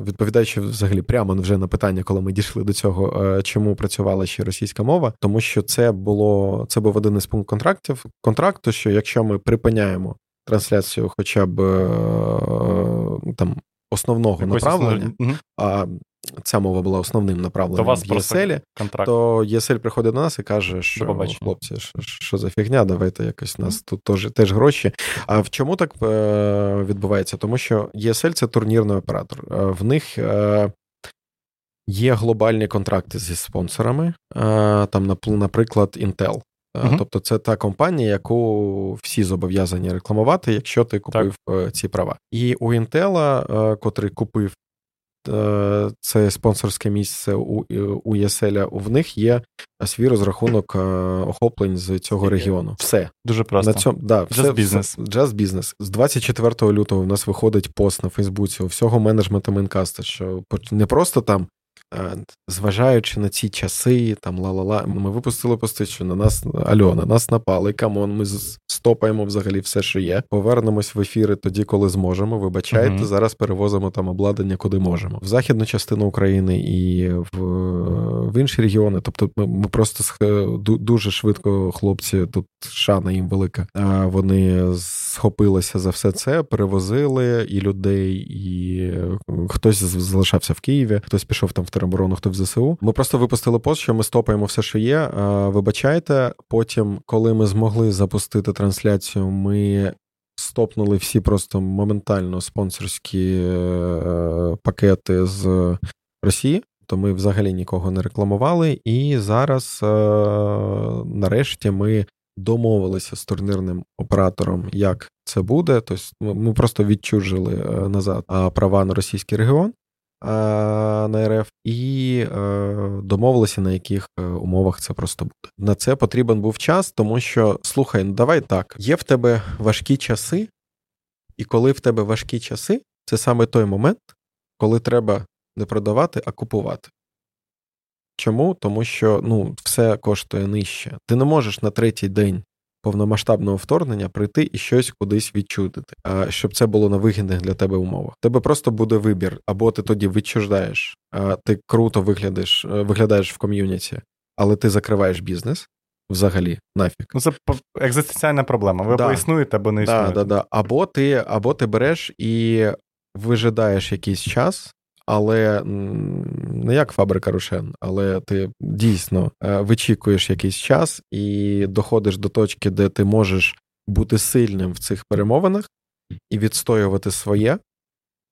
відповідаючи взагалі прямо вже на питання, коли ми дійшли до цього, е, чому працювала ще російська мова, тому що це було це був один із пунктів контрактів контракту, що якщо ми припиняємо трансляцію, хоча б е, там основного Якось направлення, основний. Ця мова була основним направленням в ЄСЕЛі, то ЄСЕЛь приходить до нас і каже, що хлопці, що, що за фігня, давайте якось у нас тут теж, теж гроші. А в чому так е, відбувається? Тому що ЄСЕЛь це турнірний оператор. Е, в них е, є глобальні контракти зі спонсорами, там, наприклад, Intel. Uh-huh. Тобто це та компанія, яку всі зобов'язані рекламувати, якщо ти купив так. ці права. І у Intel, котрий купив це спонсорське місце у у ЄСЕЛЯ, в них є свій розрахунок е, охоплень з цього регіону. Все дуже просто на цьому да, все, бізнес. Джаз бізнес з 24 лютого. У нас виходить пост на Фейсбуці у всього менеджменту Менкаста, що не просто там Е, зважаючи на ці часи, там ла-ла-ла, ми випустили пости, що на нас алло, на нас напали. Come on, ми стопаємо взагалі все, що є. Повернемось в ефіри тоді, коли зможемо. Вибачайте, uh-huh. зараз перевозимо там обладнання, куди можемо. В західну частину України і в в інші регіони. Тобто, ми, ми просто дуже швидко, хлопці, тут шана їм велика. Вони схопилися за все це, перевозили і людей, і хтось залишався в Києві, хтось пішов там в тероборону, хто в ЗСУ. Ми просто випустили пост, що ми стопаємо все, що є. Вибачайте. Потім, коли ми змогли запустити трансляцію, ми. Стопнули всі просто моментально спонсорські е, пакети з Росії, то ми взагалі нікого не рекламували. І зараз, е, нарешті, ми домовилися з турнірним оператором, як це буде. Тобто ми просто відчужили е, назад права на російський регіон на РФ, і е, домовилися, на яких е, умовах це просто буде. На це потрібен був час, тому що слухай, ну давай так, є в тебе важкі часи, і коли в тебе важкі часи, це саме той момент, коли треба не продавати, а купувати. Чому? Тому що ну, все коштує нижче. Ти не можеш на третій день повномасштабного вторгнення прийти і щось кудись відчудити, а щоб це було на вигідних для тебе умовах. Тебе просто буде вибір, або ти тоді відчуждаєш, а ти круто виглядаєш, е, виглядаєш в ком'юніті, але ти закриваєш бізнес. Взагалі, нафіг. Ну, це екзистенціальна проблема. Ви да. або існуєте, або не існуєте. Да, да, да. Або ти або ти береш і вижидаєш якийсь час, але не як фабрика рушен, але ти дійсно е, вичікуєш якийсь час і доходиш до точки, де ти можеш бути сильним в цих перемовинах і відстоювати своє.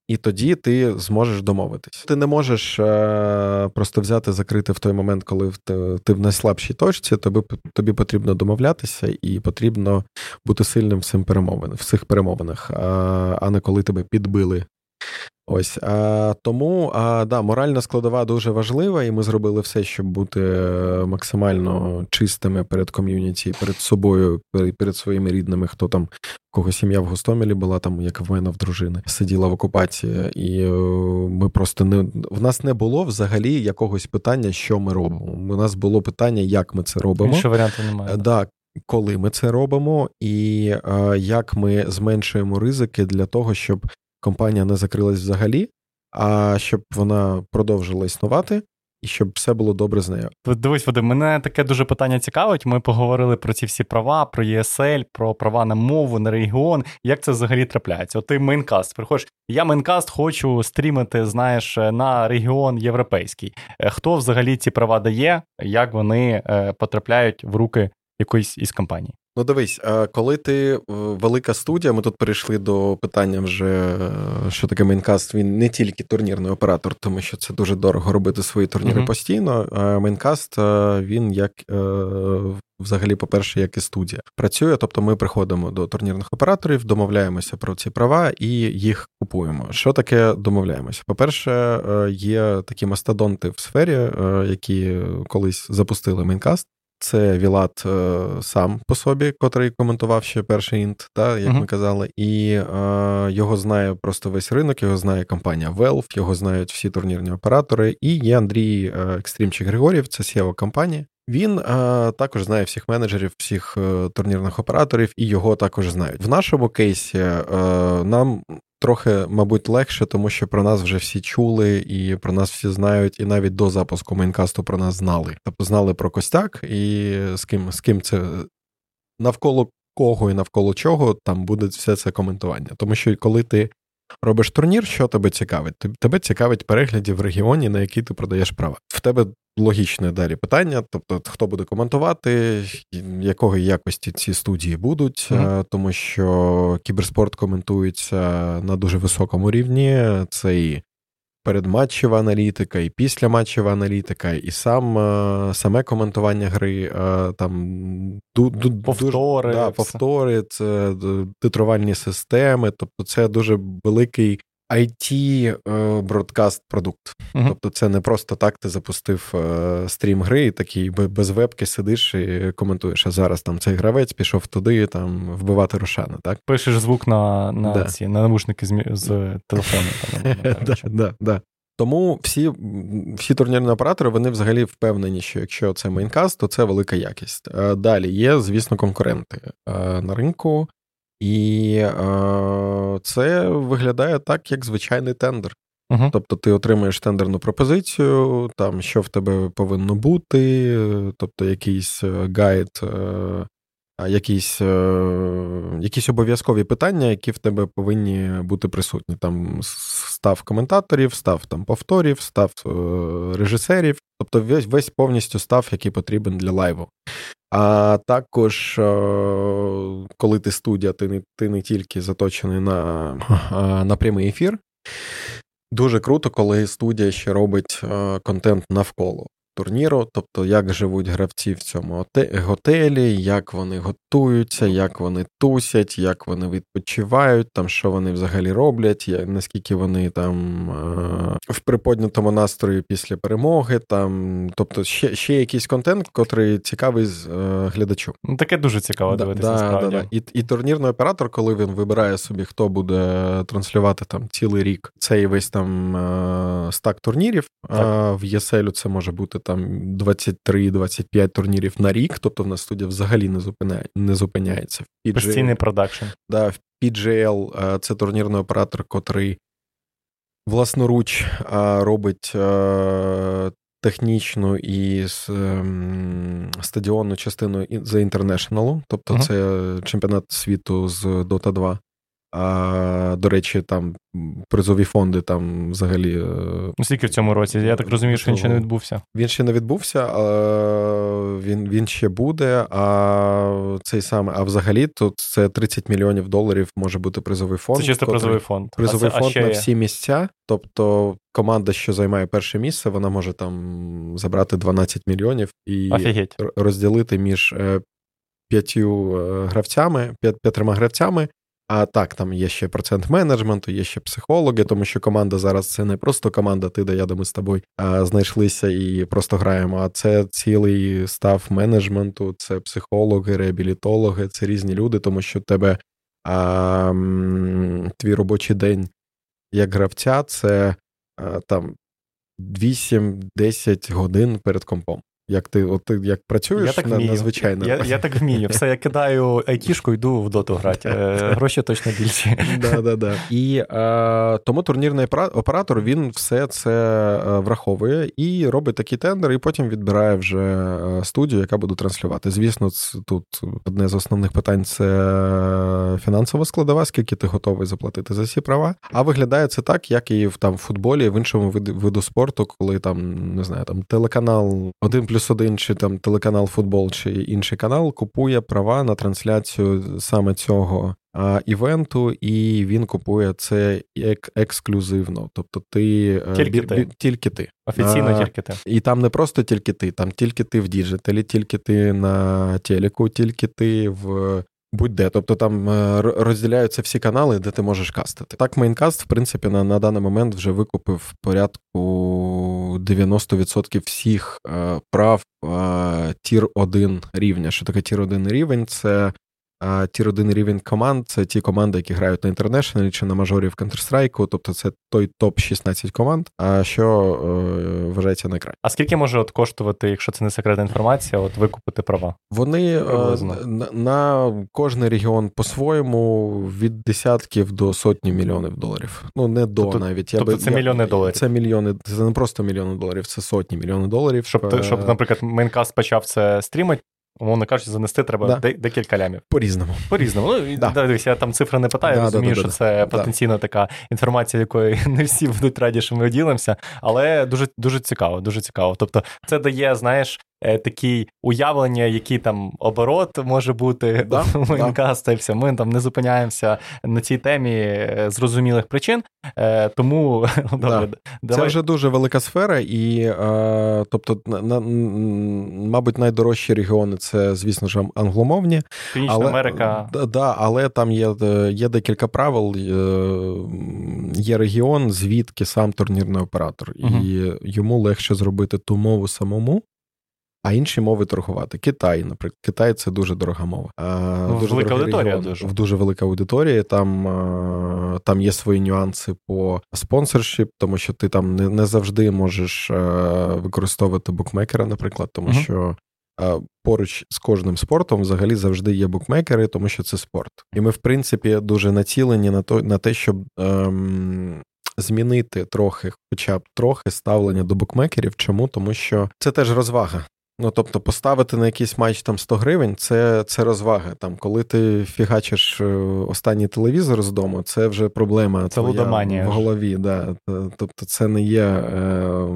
І тоді ти зможеш домовитись. Ти не можеш е, просто взяти, закрити в той момент, коли ти, ти в найслабшій точці. Тобі тобі потрібно домовлятися, і потрібно бути сильним в цих перемовинах, а, а не коли тебе підбили Ось а, тому а, да, моральна складова дуже важлива, і ми зробили все, щоб бути е, максимально чистими перед ком'юніті, перед собою, перед своїми рідними, хто там кого сім'я в Гостомелі була, там як в мене в дружини, сиділа в окупації, і е, ми просто не в нас не було взагалі якогось питання, що ми робимо. У нас було питання, як ми це робимо. Іншого варіанту немає. Да, коли ми це робимо, і а, як ми зменшуємо ризики для того, щоб компанія не закрилась взагалі, а щоб вона продовжила існувати. І щоб все було добре з нею. Дивись, Вадим, мене таке дуже питання цікавить. Ми поговорили про ці всі права, про ESL, про права на мову, на регіон. Як це взагалі трапляється? От ти Maincast, приходиш. Я Maincast хочу стрімити, знаєш, на регіон європейський. Е, хто взагалі ці права дає? Як вони е, потрапляють в руки якоїсь із компаній? Ну, дивись, коли ти велика студія, ми тут перейшли до питання вже, що таке Maincast, він не тільки турнірний оператор, тому що це дуже дорого робити свої турніри uh-huh. постійно. Maincast він як взагалі, по-перше, як і студія працює. Тобто ми приходимо до турнірних операторів, домовляємося про ці права і їх купуємо. Що таке домовляємося? По-перше, е, є такі мастодонти в сфері, е, які колись запустили Maincast. Це Вілат е, сам по собі, котрий коментував ще перший Int, та, як uh-huh. ми казали, і е, його знає просто весь ринок, його знає компанія Valve, його знають всі турнірні оператори. І є Андрій ExtremeЧик Григорів, це CEO компанії. Він е, також знає всіх менеджерів, всіх е, турнірних операторів, і його також знають. В нашому кейсі е, нам трохи, мабуть, легше, тому що про нас вже всі чули, і про нас всі знають, і навіть до запуску Maincast-у про нас знали. Тобто знали про костяк і з ким з ким це навколо кого і навколо чого там буде все це коментування. Тому що коли ти робиш турнір, що тебе цікавить? Тебе цікавить переглядів в регіоні, на який ти продаєш права. В тебе логічне далі питання: тобто, хто буде коментувати, якої якості ці студії будуть, mm-hmm. тому що кіберспорт коментується на дуже високому рівні. Це і передматчева аналітика, і післяматчева аналітика, і сам е, саме коментування гри, е, там повтори, дуже, да, повтори, це титрувальні системи, тобто це дуже великий. IT broadcast продукт. Uh-huh. Тобто це не просто так ти запустив е, стрім гри і такий без вебки сидиш і коментуєш. А зараз там цей гравець пішов туди, там вбивати Рошана. так? Пишеш звук на на, да. ці, на навушники з, з телефону. да, да. Тому всі всі турнірні оператори вони взагалі впевнені, що якщо це Maincast, то це велика якість. Е, далі є, звісно, конкуренти е, на ринку. І е, це виглядає так, як звичайний тендер. Uh-huh. Тобто ти отримуєш тендерну пропозицію, там що в тебе повинно бути, тобто якийсь е, гайд, е, якісь е, якісь обов'язкові питання, які в тебе повинні бути присутні. Там став коментаторів, став там повторів, став режисерів, тобто весь весь повністю став, який потрібен для лайву. А також, е, коли ти студія, ти не ти не тільки заточений на, на прямий ефір. Дуже круто, коли студія ще робить е, контент навколо турніру, тобто як живуть гравці в цьому готелі, як вони готуються, як вони тусять, як вони відпочивають, там що вони взагалі роблять, наскільки вони там в приподнятому настрої після перемоги, там, тобто ще ще якийсь контент, котрий цікавий з е, глядачу. Ну, Таке дуже цікаво да, дивитися. Да, да, І і турнірний оператор, коли він вибирає собі, хто буде транслювати там цілий рік цей весь там е, стак турнірів, а в ЄСЕЛю це може бути там 23-25 турнірів на рік, тобто в нас студія взагалі не зупиняє, не зупиняється. PGL, Постійний продакшн. Да, в PGL це турнірний оператор, котрий власноруч робить технічну і ем, стадіонну частину за інтернешналу, тобто uh-huh. це чемпіонат світу з Dota 2. А, До речі, там призові фонди там взагалі. Е, ну, скільки в цьому році? Я так розумію, що він ще не відбувся. Він ще не відбувся, а він він ще буде. А цей саме, а взагалі тут це 30 мільйонів доларів може бути призовий фонд. Це чисто призовий фонд. Призовий а фонд а на всі місця. Тобто команда, що займає перше місце, вона може там забрати 12 мільйонів і Офігеть. розділити між е, п'ятью е, гравцями, п'ятьма гравцями. А так, там є ще процент менеджменту, є ще психологи, тому що команда зараз це не просто команда, ти да я да ми з тобою а, знайшлися і просто граємо. А це цілий став менеджменту, це психологи, реабілітологи, це різні люди, тому що тебе а, твій робочий день як гравця це а, там 8-10 годин перед компом. Як ти от ти як працюєш я так на, вмію. звичайно? Я я так вмію. Все, я кидаю айтішку, йду в доту грати. Е, гроші точно більші. Да, да, да. І е, тому турнірний оператор він все це е, враховує і робить такий тендер, і потім відбирає вже е, студію, яка буде транслювати. Звісно, тут одне з основних питань це фінансова складова, скільки ти готовий заплатити за всі права. А виглядає це так, як і в там в футболі, в іншому виду, виду спорту, коли там не знаю, там телеканал 1 плюс плюс один чи там телеканал Футбол чи інший канал купує права на трансляцію саме цього а, івенту, і він купує це ек- ексклюзивно. Тобто ти е, тільки, бі, ти. Бі, тільки ти. Офіційно а, тільки ти. І там не просто тільки ти, там тільки ти в діджиталі, тільки ти на телеку, тільки ти в. Будь-де, тобто там е, розділяються всі канали, де ти можеш кастити. Так, Maincast, в принципі, на на даний момент вже викупив порядку 90% всіх е, прав е, tier 1 рівня. Що таке tier 1 рівень? Це а tier 1 рівень команд це ті команди, які грають на International-і чи на мажорі в Counter-Strike, тобто це той топ-16 команд, а що е, вважається найкраще. А скільки може от коштувати, якщо це не секретна інформація, от викупити права? Вони е, на, на кожний регіон по-своєму від десятків до сотні мільйонів доларів. Ну не до тобто, навіть. Я тобто би, це я, мільйони доларів. Це мільйони, це не просто мільйони доларів, це сотні мільйонів доларів. Щоб, щоб наприклад, Maincast почав це стрімити, Умовно кажучи, занести треба да. декілька лямів. По-різному. По-різному. Ну, да. дивись, я там цифри не питаю, да, розумію, що це потенційно така інформація, якою не всі будуть раді, що ми ділимося, але дуже дуже цікаво, дуже цікаво. Тобто, це дає, знаєш, Е, такі уявлення, який там оборот може бути да, воєнкаста, і все. Ми там не зупиняємося на цій темі е, зрозумілих причин. Е, тому добре, давай. це вже дуже велика сфера, і тобто, на, мабуть, найдорожчі регіони це, звісно ж, англомовні. Північна але, Америка. Да, але там є є декілька правил. Є регіон, звідки сам турнірний оператор, угу. і йому легше зробити ту мову самому а інші мови торгувати. Китай, наприклад, Китай це дуже дорога мова. А, ну, дуже велика аудиторія регіон, дуже. В дуже велика аудиторія. Там там є свої нюанси по спонсоршіп, тому що ти там не не завжди можеш використовувати букмекера, наприклад, тому uh що. Поруч з кожним спортом взагалі завжди є букмекери, тому що це спорт. І ми, в принципі, дуже націлені на то, на те, щоб ем, змінити трохи, хоча б трохи ставлення до букмекерів. Чому? Тому що це теж розвага. Ну, тобто, поставити на якийсь матч там 100 гривень це це розвага. Там, Коли ти фігачиш е, останній телевізор з дому, це вже проблема це твоя в голові. Да. Тобто, це не є е,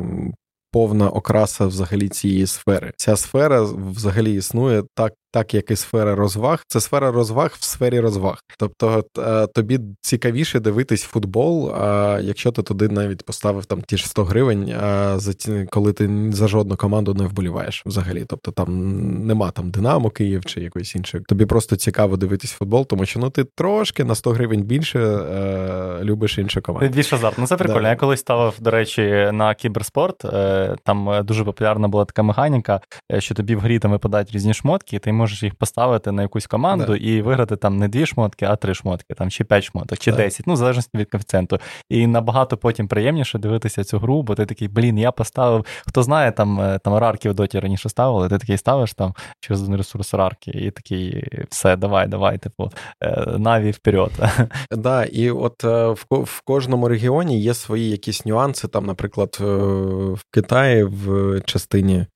повна окраса взагалі цієї сфери. Ця сфера взагалі існує так так як і сфера розваг, це сфера розваг в сфері розваг. Тобто е, тобі цікавіше дивитись футбол, а якщо ти туди навіть поставив там ті ж 100 гривень, а за коли ти за жодну команду не вболіваєш взагалі. Тобто там нема там Динамо Київ чи якоїсь іншої. Тобі просто цікаво дивитись футбол, тому що ну ти трошки на 100 гривень більше е, любиш іншу команду. Більш азарт. Ну це прикольно. Да. Я колись ставив, до речі, на кіберспорт. Е, там дуже популярна була така механіка, е, що тобі в грі там випадають різні шмотки, і ти можеш їх поставити на якусь команду да. і виграти там не дві шмотки, а три шмотки, там чи п'ять шмоток, чи десять, ну в залежності від коефіцієнту. І набагато потім приємніше дивитися цю гру, бо ти такий, блін, я поставив. Хто знає, там е, там рарки в доті раніше ставили, ти такий ставиш там через один ресурс рарки, і такий, все, давай, давай, типу, е, наві вперед. Да, і от е, в в кожному регіоні є свої якісь нюанси. Там, наприклад, в Китаї в частині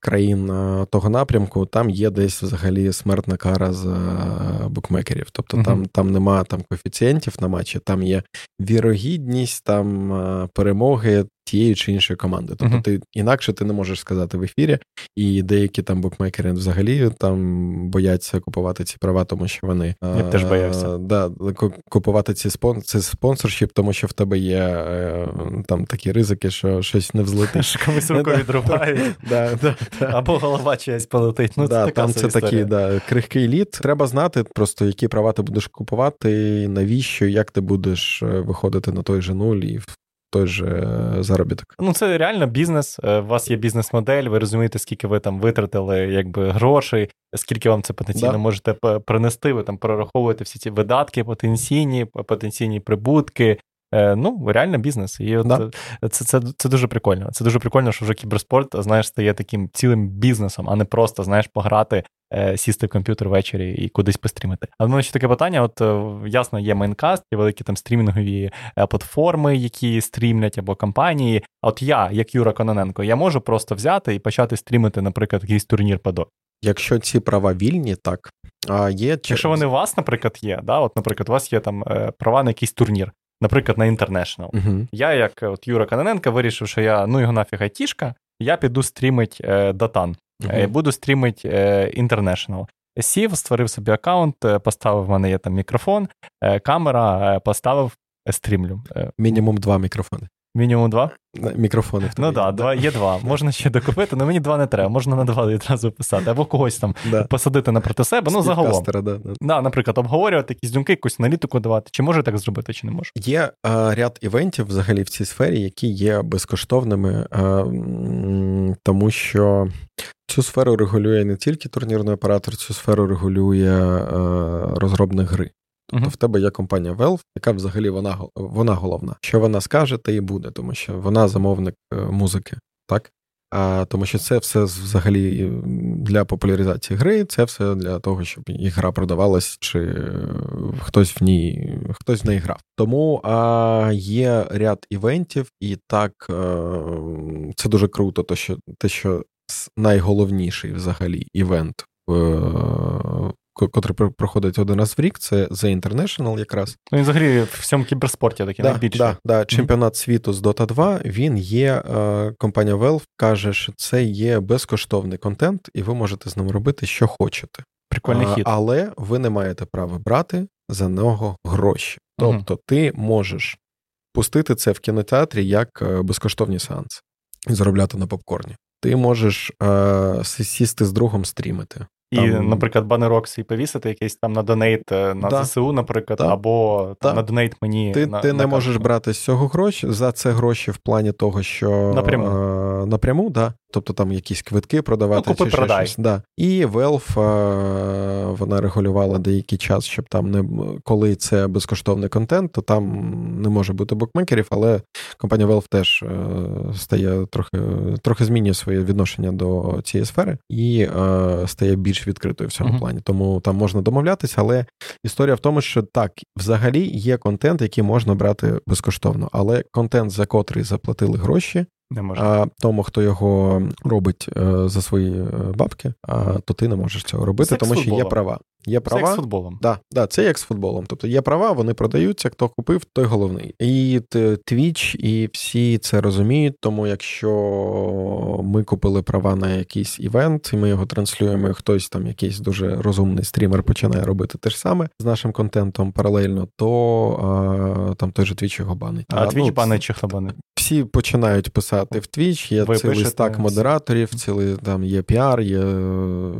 країн того напрямку, там є десь взагалі смертна кара за букмекерів. Тобто uh-huh. там там нема там коефіцієнтів на матчі, там є вірогідність там перемоги тієї чи іншої команди. Тобто, uh-huh. ти інакше ти не можеш сказати в ефірі, і деякі там букмекери взагалі там бояться купувати ці права, тому що вони Я теж боявся. Да, купувати ці спон, це спонсоршіп, тому що в тебе є е, там такі ризики, що щось не взлетить. Комусь руку відрубають. Або голова чиясь полетить. Ну, це Там це такий да, крихкий лід. Треба знати просто, які права ти будеш купувати, навіщо, як ти будеш е, виходити на той же нуль і той же е, заробіток. Ну це реально бізнес. Е, у вас є бізнес-модель, ви розумієте, скільки ви там витратили якби грошей, скільки вам це потенційно да. можете принести. Ви там прораховуєте всі ці видатки, потенційні, потенційні прибутки. Е, ну, реально бізнес. І от да. це це, це дуже прикольно. Це дуже прикольно, що вже кіберспорт, знаєш, стає таким цілим бізнесом, а не просто, знаєш, пограти, е, сісти в комп'ютер ввечері і кудись пострімити. А в мене ще таке питання: от е, ясно, є Maincast, є великі там стрімінгові платформи, які стрімлять або компанії. А от я, як Юра Кононенко, я можу просто взяти і почати стрімити, наприклад, якийсь турнір ПАДО. Якщо ці права вільні, так. А є Якщо вони у вас, наприклад, є, да, от, наприклад, у вас є там права на якийсь турнір наприклад, на International. Uh-huh. Я, як от Юра Каноненко, вирішив, що я ну його нафіг айтішка, я піду стрімить Датан, uh буду стрімить International. Сів, створив собі аккаунт, поставив в мене є там мікрофон, камера, поставив стрімлю. Мінімум два мікрофони. Мінімум два? Мікрофони. Ну так, да, є два. Можна ще докупити, але мені два не треба. Можна на два відразу писати, або когось там да. посадити напроти себе. Ну, загалом. Да, да. Да, Наприклад, обговорювати якісь думки, якусь аналітику давати. Чи може так зробити, чи не може? Є а, ряд івентів взагалі в цій сфері, які є безкоштовними, а, тому що. Цю сферу регулює не тільки турнірний оператор, цю сферу регулює е, розробник гри. Тобто uh-huh. в тебе є компанія Valve, яка взагалі вона вона головна. Що вона скаже, те і буде, тому що вона замовник е, музики, так? А, Тому що це все взагалі для популяризації гри, це все для того, щоб і гра продавалась, чи хтось в ній хтось в неї грав. Тому а, є ряд івентів, і так а, е, це дуже круто, то що те, що найголовніший взагалі івент в котрий проходить один раз в рік, це The International якраз. Ну, він взагалі в всьому кіберспорті такий да, найбільший. Да, да. Чемпіонат світу з Dota 2, він є, е, компанія Valve каже, що це є безкоштовний контент, і ви можете з ним робити, що хочете. Прикольний хід. Але ви не маєте права брати за нього гроші. Тобто mm-hmm. ти можеш пустити це в кінотеатрі як е, безкоштовні сеанси і заробляти на попкорні. Ти можеш е, сісти з другом стрімити. І, там... наприклад, банерок свій повісити якийсь там на донейт е, на да. ЗСУ, наприклад, да. або да. на донейт мені. Ти на, ти на не можеш брати з цього гроші за це гроші в плані того, що напряму, е, напряму да. Тобто там якісь квитки продавати ну, купи, чи продай. щось. Да. І Valve е, вона регулювала деякий час, щоб там не коли це безкоштовний контент, то там не може бути букмекерів, але компанія Valve теж е, стає трохи трохи змінює своє відношення до цієї сфери і е, стає більш відкритою в цьому uh-huh. плані. Тому там можна домовлятися, але історія в тому, що так, взагалі є контент, який можна брати безкоштовно, але контент, за котрий заплатили гроші, не може. А тому, хто його робить е, за свої е, бабки, а то ти не можеш цього робити, Секс тому що є права. Є права. Це як з футболом. Да, да, це як з футболом. Тобто є права, вони продаються, хто купив, той головний. І Twitch, і всі це розуміють. Тому якщо ми купили права на якийсь івент, і ми його транслюємо, і хтось там, якийсь дуже розумний стрімер, починає робити те ж саме з нашим контентом паралельно, то а, там той же Twitch його банить. А, а Twitch ну, банить чи хто банить? Всі починають писати в Twitch, є Ви цілий стак модераторів, цілий там є піар, є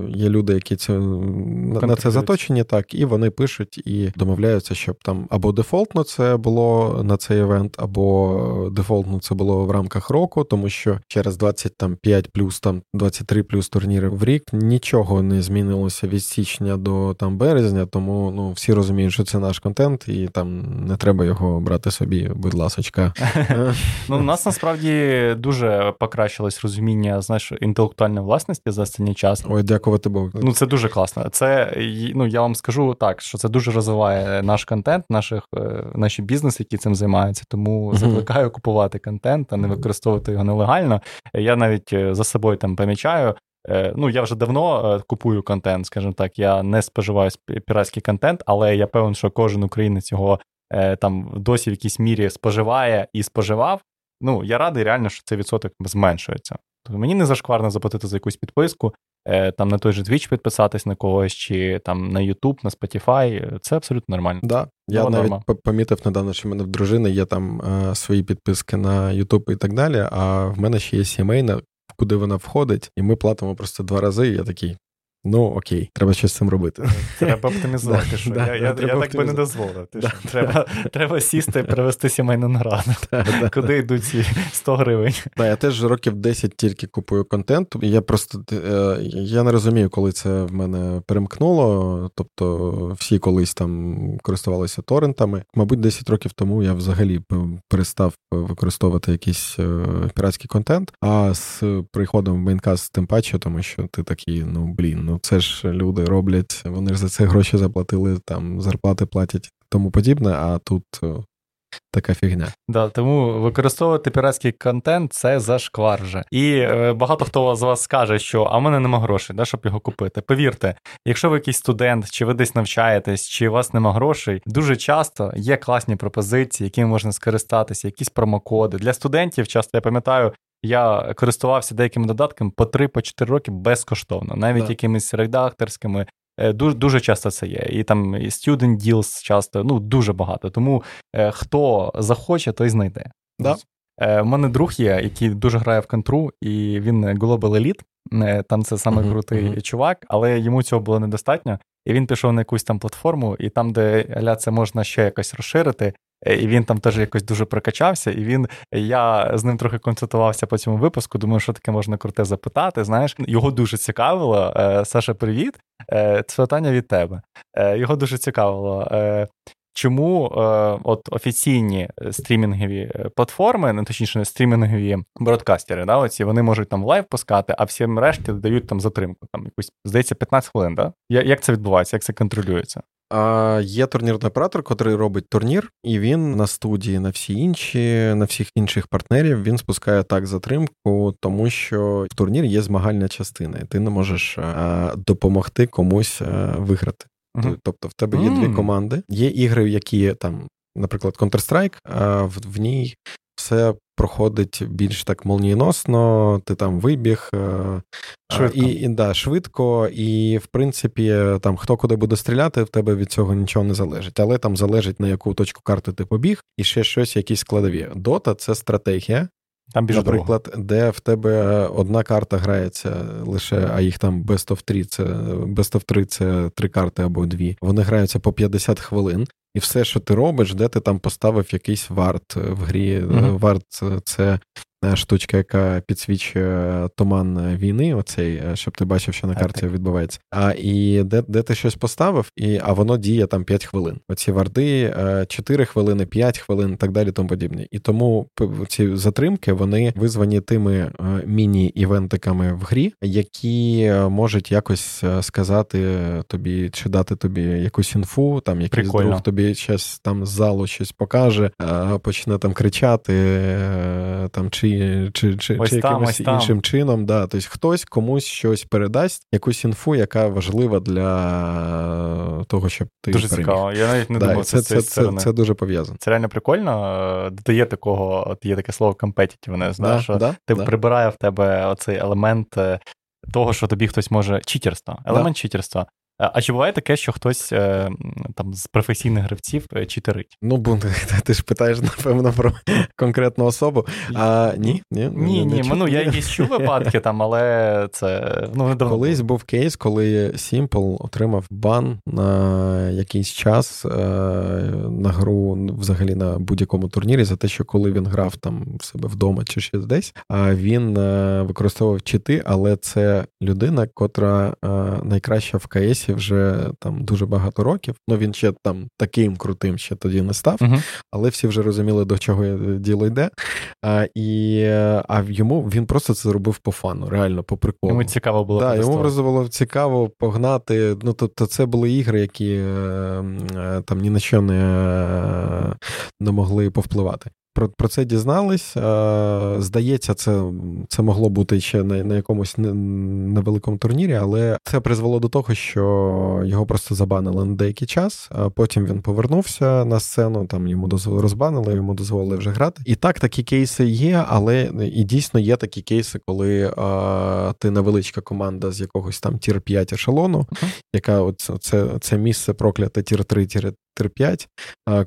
є люди, які це на це заточені, так, і вони пишуть і домовляються, щоб там або дефолтно це було на цей івент, або дефолтно це було в рамках року, тому що через 25 плюс там 23 плюс турнірів в рік нічого не змінилося від січня до там березня, тому ну всі розуміють, що це наш контент, і там не треба його брати собі, будь ласочка. Ну, у нас насправді дуже покращилось розуміння знаєш, інтелектуальної власності за останній час. Ой, дякувати Богу. Ну це дуже класно. Це ну я вам скажу так, що це дуже розвиває наш контент, наших е, наші бізнеси, які цим займаються. Тому закликаю купувати контент, а не використовувати його нелегально. Я навіть е, за собою там помічаю. Е, ну, я вже давно купую контент, скажімо так, я не споживаю піратський контент, але я певен, що кожен українець його там досі в якійсь мірі споживає і споживав. Ну, я радий реально, що цей відсоток зменшується. Тобто мені не зашкварно заплатити за якусь підписку, там на той же Twitch підписатись на когось, чи там на YouTube, на Spotify. Це абсолютно нормально. Да. Я Нова навіть норма. помітив недавно, що в мене в дружини є там е, свої підписки на YouTube і так далі. А в мене ще є сімейна, куди вона входить, і ми платимо просто два рази. І я такий. Ну окей, треба щось з цим робити. Треба оптимізувати. що Я я, я так би не дозволив. Ти Треба треба сісти і привести сімейну нараду. Куди йдуть ці 100 гривень? Я теж років 10 тільки купую контент. Я просто е, я не розумію, коли це в мене перемкнуло. Тобто всі колись там користувалися торрентами. Мабуть, 10 років тому я взагалі перестав використовувати якийсь е, піратський контент. А з приходом в Maincast тим паче, тому що ти такий, ну блін, ну це ж люди роблять, вони ж за це гроші заплатили, там зарплати платять тому подібне, а тут. Е, така фігня. Да, Тому використовувати піратський контент це зашквар вже. І е, багато хто з вас скаже, що а в мене нема грошей, да, щоб його купити. Повірте, якщо ви якийсь студент, чи ви десь навчаєтесь, чи у вас нема грошей, дуже часто є класні пропозиції, якими можна скористатися, якісь промокоди. Для студентів часто я пам'ятаю, я користувався деякими додатками по 3-4 роки безкоштовно, навіть да. якимись редакторськими. Е, дуже дуже часто це є. І там і student deals часто, ну дуже багато. Тому е, хто захоче, той знайде. Да. Е, У мене друг є, який дуже грає в контру, і він Global Elite. Е, там це саме uh-huh, крутий uh-huh. чувак, але йому цього було недостатньо. І він пішов на якусь там платформу, і там, де ля це можна ще якось розширити. Е, і він там теж якось дуже прокачався, і він я з ним трохи консультувався по цьому випуску. Думаю, що таке можна круте запитати. Знаєш, його дуже цікавило. Саша, привіт. Це питання від тебе. Його дуже цікавило, чому е, от офіційні е, стрімінгові е, платформи, ну, точніше, стрімінгові бродкастери, да, оці, вони можуть там live пускати, а всім решті дають там затримку. Там якусь, здається, 15 хвилин. Да? Як це відбувається, як це контролюється? А Є турнірний оператор, який робить турнір, і він на студії, на всі інші, на всіх інших партнерів він спускає так затримку, тому що в турнірі є змагальна частина, і ти не можеш а, допомогти комусь а, виграти. Uh-huh. Тобто в тебе є дві команди. Є ігри, які там, наприклад, Counter-Strike, а в, в ній все проходить більш так молнієносно, ти там вибіг швидко. І, і да, швидко, і в принципі, там хто куди буде стріляти, в тебе від цього нічого не залежить. Але там залежить на яку точку карти ти побіг, і ще щось, якісь складові. Дота це стратегія. Там більш Наприклад, дорого. де в тебе одна карта грається лише, а їх там best of 3, це best of 3 це три карти або дві. Вони граються по 50 хвилин, і все, що ти робиш, де ти там поставив якийсь варт в грі. Mm-hmm. Варт це штучка, яка підсвічує туман війни, оцей, е, щоб ти бачив, що на карті відбувається. А і де де ти щось поставив, і а воно діє там 5 хвилин. Оці варди 4 е, хвилини, 5 хвилин, так далі, тому подібне. І тому ці затримки вони визвані тими е, міні-івентиками в грі, які можуть якось сказати тобі чи дати тобі якусь інфу, там якийсь Прикольно. друг тобі щось там з залу щось покаже, почне там кричати там чи чи чи, чи, якимось там, іншим чином. Да. Тобто хтось комусь щось передасть, якусь інфу, яка важлива для того, щоб ти дуже переміг. цікаво. Я навіть не да, думав, це, це, це, це, дуже пов'язано. Це реально прикольно. Додає такого, от є таке слово competitiveness, да, що да, ти прибирає в тебе оцей елемент. Е, того, що тобі хтось може читерства, елемент читерства. А чи буває таке, що хтось е, там з професійних гравців е, читерить? Ну, бо ти ж питаєш, напевно, про конкретну особу. А ні, ні, ні, ні. Ну я якісь чув випадки там, але це ну недавно. Колись був кейс, коли Simple отримав бан на якийсь час е, на гру взагалі на будь-якому турнірі за те, що коли він грав там в себе вдома чи ще десь, а він використовував чити, але це людина, котра найкраща в КС Месі вже там дуже багато років. Ну він ще там таким крутим ще тоді не став, uh-huh. але всі вже розуміли, до чого діло йде. А і, а йому він просто це зробив по фану, реально по приколу. Йому цікаво було. Да, Йому просто було цікаво погнати. Ну, тобто, це були ігри, які е, е, там ні на що не, не могли повпливати про про це дізнались. Здається, це це могло бути ще на на якомусь невеликому турнірі, але це призвело до того, що його просто забанили на деякий час. А Потім він повернувся на сцену, там йому дозволили розбанили, йому дозволили вже грати. І так, такі кейси є, але і дійсно є такі кейси, коли а, ти невеличка команда з якогось там tier 5 ешелону, угу. яка от це, це місце прокляте tier 3 5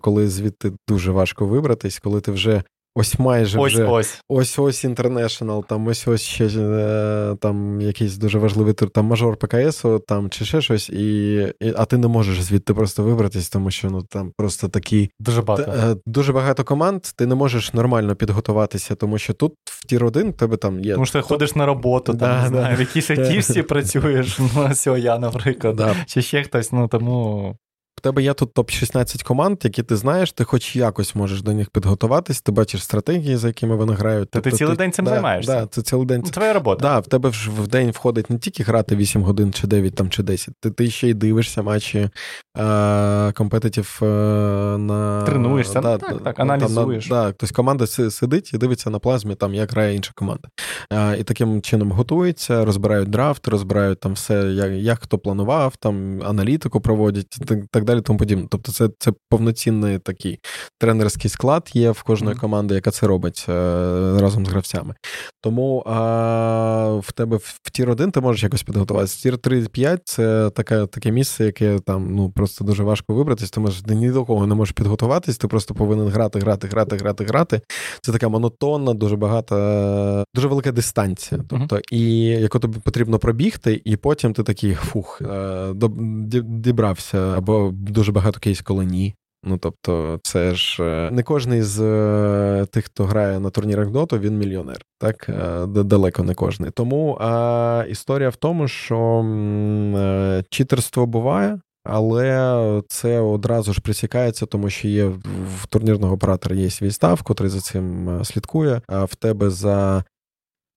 коли звідти дуже важко вибратись, коли ти вже ось майже ось вже ось ось ось International, там ось ось ще е, там якийсь дуже важливий тур, там мажор ПКС, там чи ще щось, і, і а ти не можеш звідти просто вибратись, тому що ну там просто такі дуже багато т, е, дуже багато команд. Ти не можеш нормально підготуватися, тому що тут в tier 1 тебе там є. Тому що ти ходиш на роботу, да, там не знаю, в якійсь айтівці працюєш. Ну, ось я, наприклад, да. чи ще хтось. Ну тому в тебе є тут топ-16 команд, які ти знаєш, ти хоч якось можеш до них підготуватись, ти бачиш стратегії, за якими вони грають. Та тобто, ти цілий день цим да, займаєшся. Да, це цілий день. Ну, твоя робота. Да, В тебе ж в день входить не тільки грати 8 годин чи 9 там, чи 10, ти ти ще й дивишся матчі, компетитив на тренуєшся, да, так, так, аналізуєш. Там, да, Тобто команда сидить і дивиться на плазмі, там як грає інша команда. І таким чином готується, розбирають драфт, розбирають там все, як як хто планував, там аналітику проводять так далі. Тому подібне. Тобто, це це повноцінний такий тренерський склад є в кожної команди, яка це робить е, разом з гравцями. Тому а, в тебе в tier 1 ти можеш якось підготуватися. Tier 3-5 це таке таке місце, яке там ну просто дуже важко вибратись, тому що ти ні до кого не можеш підготуватись, ти просто повинен грати, грати, грати, грати, грати. Це така монотонна, дуже багата, дуже велика дистанція. Тобто, uh-huh. і яку тобі потрібно пробігти, і потім ти такий фух, е, дібрався, або дуже багато кейс, коли ні. Ну тобто, це ж е, не кожен з е, тих, хто грає на турнірах доту, він мільйонер. Так далеко не кожний. Тому а, історія в тому, що читерство буває. Але це одразу ж присікається, тому що є в турнірного оператора є свій став, котрий за цим слідкує. А в тебе за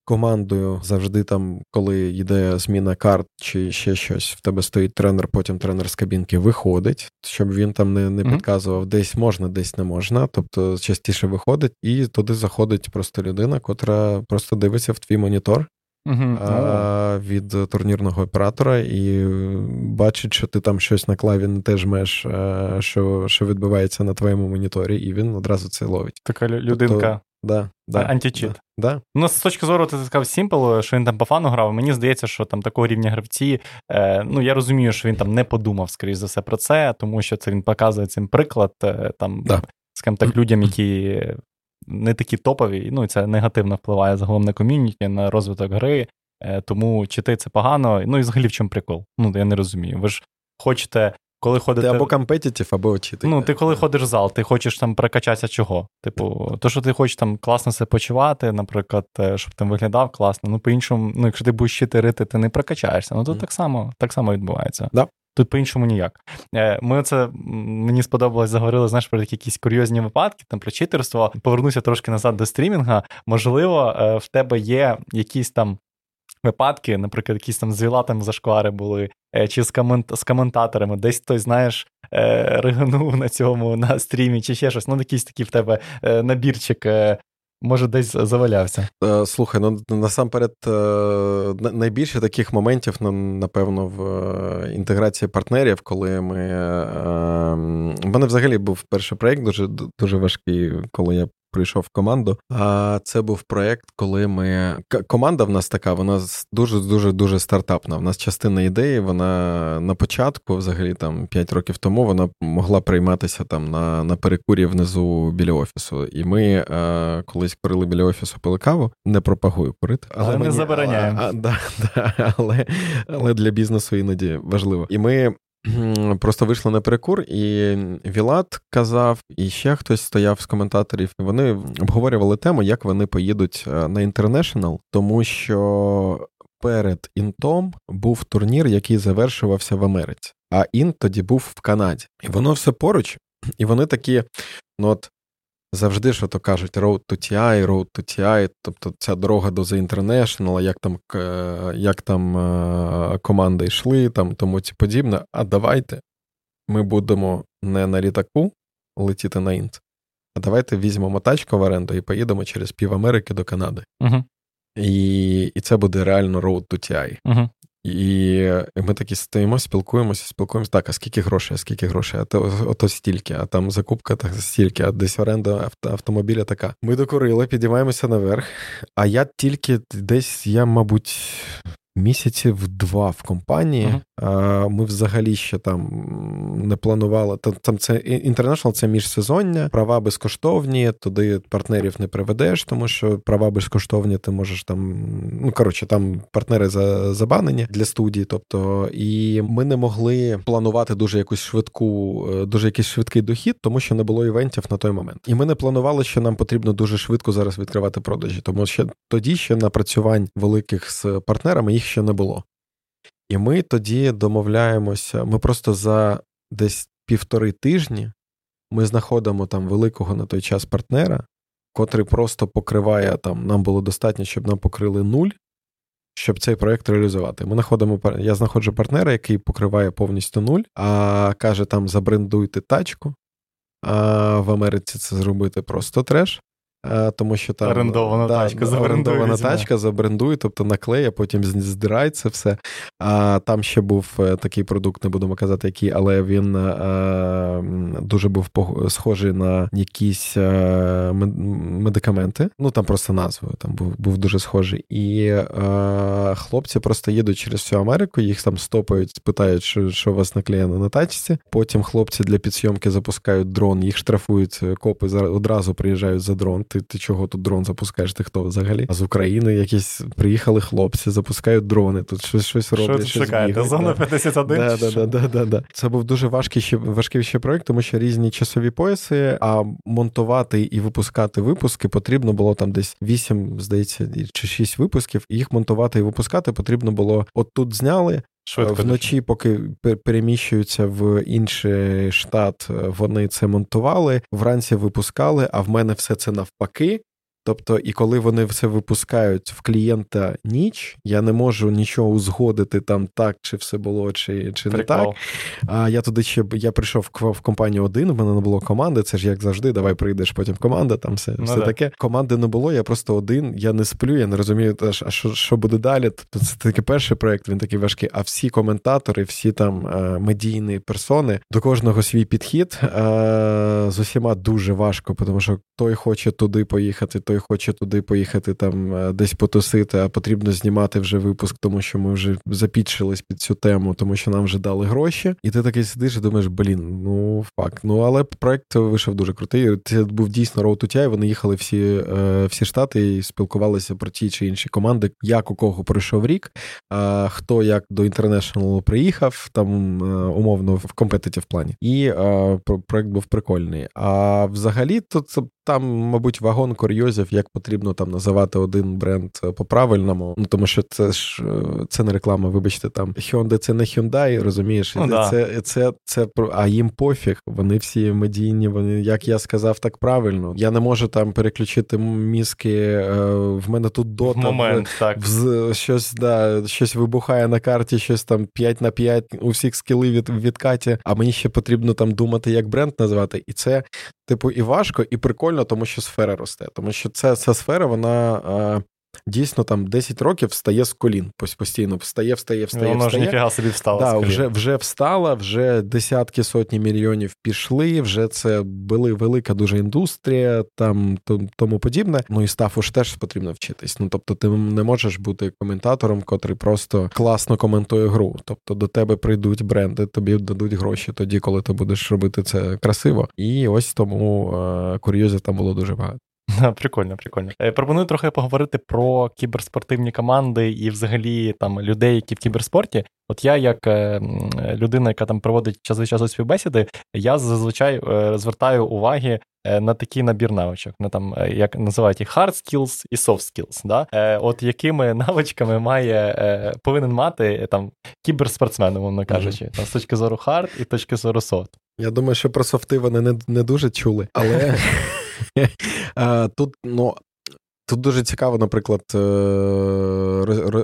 командою завжди там, коли йде зміна карт чи ще щось, в тебе стоїть тренер, потім тренер з кабінки виходить, щоб він там не не підказував, десь можна, десь не можна. Тобто частіше виходить, і туди заходить просто людина, котра просто дивиться в твій монітор. Uh-huh. А, від турнірного оператора і бачить, що ти там щось на клаві не теж жмеш, що що відбувається на твоєму моніторі, і він одразу це ловить. Така людинка тобто, Да, да, Античит. Да. Ну, з точки зору, ти сказав Сімпл, що він там по фану грав. Мені здається, що там такого рівня гравці. Е, Ну, я розумію, що він там не подумав, скоріш за все, про це, тому що це він показує цим приклад е, там, да. скажімо так, людям, які не такі топові. Ну, і це негативно впливає загалом на ком'юніті, на розвиток гри. Е, Тому чити це погано. Ну і взагалі в чому прикол? Ну, я не розумію. Ви ж хочете коли ходите... Ти або компетитив, або очити. Ну, ти коли ходиш в зал, ти хочеш там прокачатися чого? Типу, то, що ти хочеш там класно себе почувати, наприклад, е, щоб там виглядав класно. Ну, по-іншому, ну, якщо ти будеш щити ти не прокачаєшся. Ну, тут mm. так само так само відбувається. Да. Тут по-іншому ніяк. Е, ми це мені сподобалось, заговорили, знаєш, про якісь курйозні випадки, там про читерство. Повернуся трошки назад до стрімінга. Можливо, е, в тебе є якісь там випадки, наприклад, якісь там з вілатами зашквари були, е, чи з комент... з коментаторами, десь хтось, знаєш, е, ригнув на цьому на стрімі, чи ще щось. Ну, якийсь такий в тебе е, набірчик. Може, десь завалявся. Слухай, ну насамперед, найбільше таких моментів, напевно, в інтеграції партнерів, коли ми. У мене взагалі був перший проєкт дуже дуже важкий, коли я прийшов в команду. А це був проект, коли ми команда в нас така, вона дуже дуже дуже стартапна. В нас частина ідеї, вона на початку, взагалі там 5 років тому, вона могла прийматися там на на перекурі внизу біля офісу. І ми а, колись курили біля офісу пили каву, не пропагую курити, але, але мені, не забороняємо. А, а, да, да, але, але для бізнесу іноді важливо. І ми Просто вийшли на перекур, і Вілат казав, і ще хтось стояв з коментаторів. Вони обговорювали тему, як вони поїдуть е, на інтернешнл, тому що перед інтом був турнір, який завершувався в Америці. А інт тоді був в Канаді. І воно все поруч, і вони такі, ну от завжди що то кажуть road to TI, road to TI, тобто ця дорога до The International, як там як там е, команди йшли, там тому ці подібне. А давайте ми будемо не на літаку летіти на інт, а давайте візьмемо тачку в оренду і поїдемо через пів Америки до Канади. Uh-huh. І і це буде реально road to TI. Uh-huh. І ми такі стоїмо, спілкуємося, спілкуємося. Так, а скільки грошей, а скільки грошей? А то ото стільки, а там закупка так стільки, а десь оренда автомобіля така. Ми докурили, підіймаємося наверх. А я тільки десь, я, мабуть, місяців два в компанії. Uh-huh. Ми взагалі ще там не планували. Там це інтернешнл це міжсезоння, права безкоштовні, туди партнерів не приведеш, тому що права безкоштовні, ти можеш там. Ну коротше, там партнери забанені для студії. Тобто, і ми не могли планувати дуже якусь швидку, е, дуже якийсь швидкий дохід, тому що не було івентів на той момент. І ми не планували, що нам потрібно дуже швидко зараз відкривати продажі, тому що тоді ще напрацювань великих з партнерами їх їх ще не було. І ми тоді домовляємося, ми просто за десь півтори тижні ми знаходимо там великого на той час партнера, котрий просто покриває там, нам було достатньо, щоб нам покрили нуль. щоб цей проект реалізувати. Ми знаходимо я знаходжу партнера, який покриває повністю нуль, а каже: там забрендуйте тачку. А в Америці це зробити просто треш. Е, тому що там орендована да, тачка орендована тачка забрендує, тобто наклеє, потім здирає це все. А там ще був е, такий продукт, не будемо казати, який, але він а, е, дуже був схожий на якісь а, медикаменти. Ну там просто назвою там був був дуже схожий. І а, хлопці просто їдуть через всю Америку, їх там стопають, питають, що що у вас наклеєно на тачці. Потім хлопці для підсйомки запускають дрон, їх штрафують, копи одразу приїжджають за дрон ти ти чого тут дрон запускаєш? Ти хто взагалі? А з України якісь приїхали хлопці, запускають дрони, тут щось щось роблять. Що чекаєте? Зона 51? Да, да, да, да, да, Це був дуже важкий ще важкий ще проєкт, тому що різні часові пояси, а монтувати і випускати випуски потрібно було там десь 8, здається, чи 6 випусків. Їх монтувати і випускати потрібно було от тут зняли. Швидко вночі, поки переміщуються в інший штат, вони це монтували, вранці випускали. А в мене все це навпаки. Тобто, і коли вони все випускають в клієнта ніч, я не можу нічого узгодити там так, чи все було, чи чи не так. А я туди ще я прийшов в компанію один, в мене не було команди. Це ж як завжди, давай прийдеш, потім команда, там все ну, все да. таке. Команди не було, я просто один, я не сплю, я не розумію, а що що буде далі. Тобто це такий перший проект, він такий важкий. А всі коментатори, всі там е, медійні персони, до кожного свій підхід е, з усіма дуже важко, тому що той хоче туди поїхати, той хоче туди поїхати, там е, десь потусити, а потрібно знімати вже випуск, тому що ми вже запітчились під цю тему, тому що нам вже дали гроші. І ти такий сидиш і думаєш, блін, ну факт. Ну але проект вийшов дуже крутий. Це був дійсно роут і Вони їхали всі е, всі штати і спілкувалися про ті чи інші команди, як у кого пройшов рік, хто як до інтернешнлу приїхав, там е, умовно в компетитів плані. І проект був прикольний. А взагалі, то це там, мабуть, вагон курйозів, як потрібно там називати один бренд е, по-правильному. Ну тому що це ж е, це не реклама, вибачте, там Hyundai це не Hyundai, розумієш? Ну, це, це, це, це, А їм пофіг. Вони всі медійні, вони, як я сказав, так правильно. Я не можу там переключити мізки. Е, в мене тут дота момент, в, так. В, щось да, щось вибухає на карті, щось там 5 на 5, у всіх скіли від, відкаті, а мені ще потрібно там думати, як бренд назвати. І це, типу, і важко, і прикольно, тому що сфера росте. Тому що це ця сфера, вона дійсно там 10 років встає з колін. Постійно встає, встає, встає. Воно встає. ж ніфіга собі встала. Да, вже вже встала, вже десятки сотні мільйонів пішли. Вже це були велика дуже індустрія, там тому подібне. Ну і стафу ж теж потрібно вчитись. Ну тобто, ти не можеш бути коментатором, котрий просто класно коментує гру. Тобто до тебе прийдуть бренди, тобі дадуть гроші тоді, коли ти будеш робити це красиво. І ось тому е, курйозів там було дуже багато. Прикольно, прикольно. Е, пропоную трохи поговорити про кіберспортивні команди і, взагалі, там людей, які в кіберспорті. От я, як е, людина, яка там проводить час від часу співбесіди, я зазвичай е, звертаю уваги на такий набір навичок. На там, як називають їх hard skills і soft skills. Да? От якими навичками має повинен мати там кіберспортсмен, умовно кажучи, mm-hmm. там з точки зору hard і точки зору soft. Я думаю, що про софти вони не, не дуже чули, але. Тут, ну. Тут дуже цікаво, наприклад, е,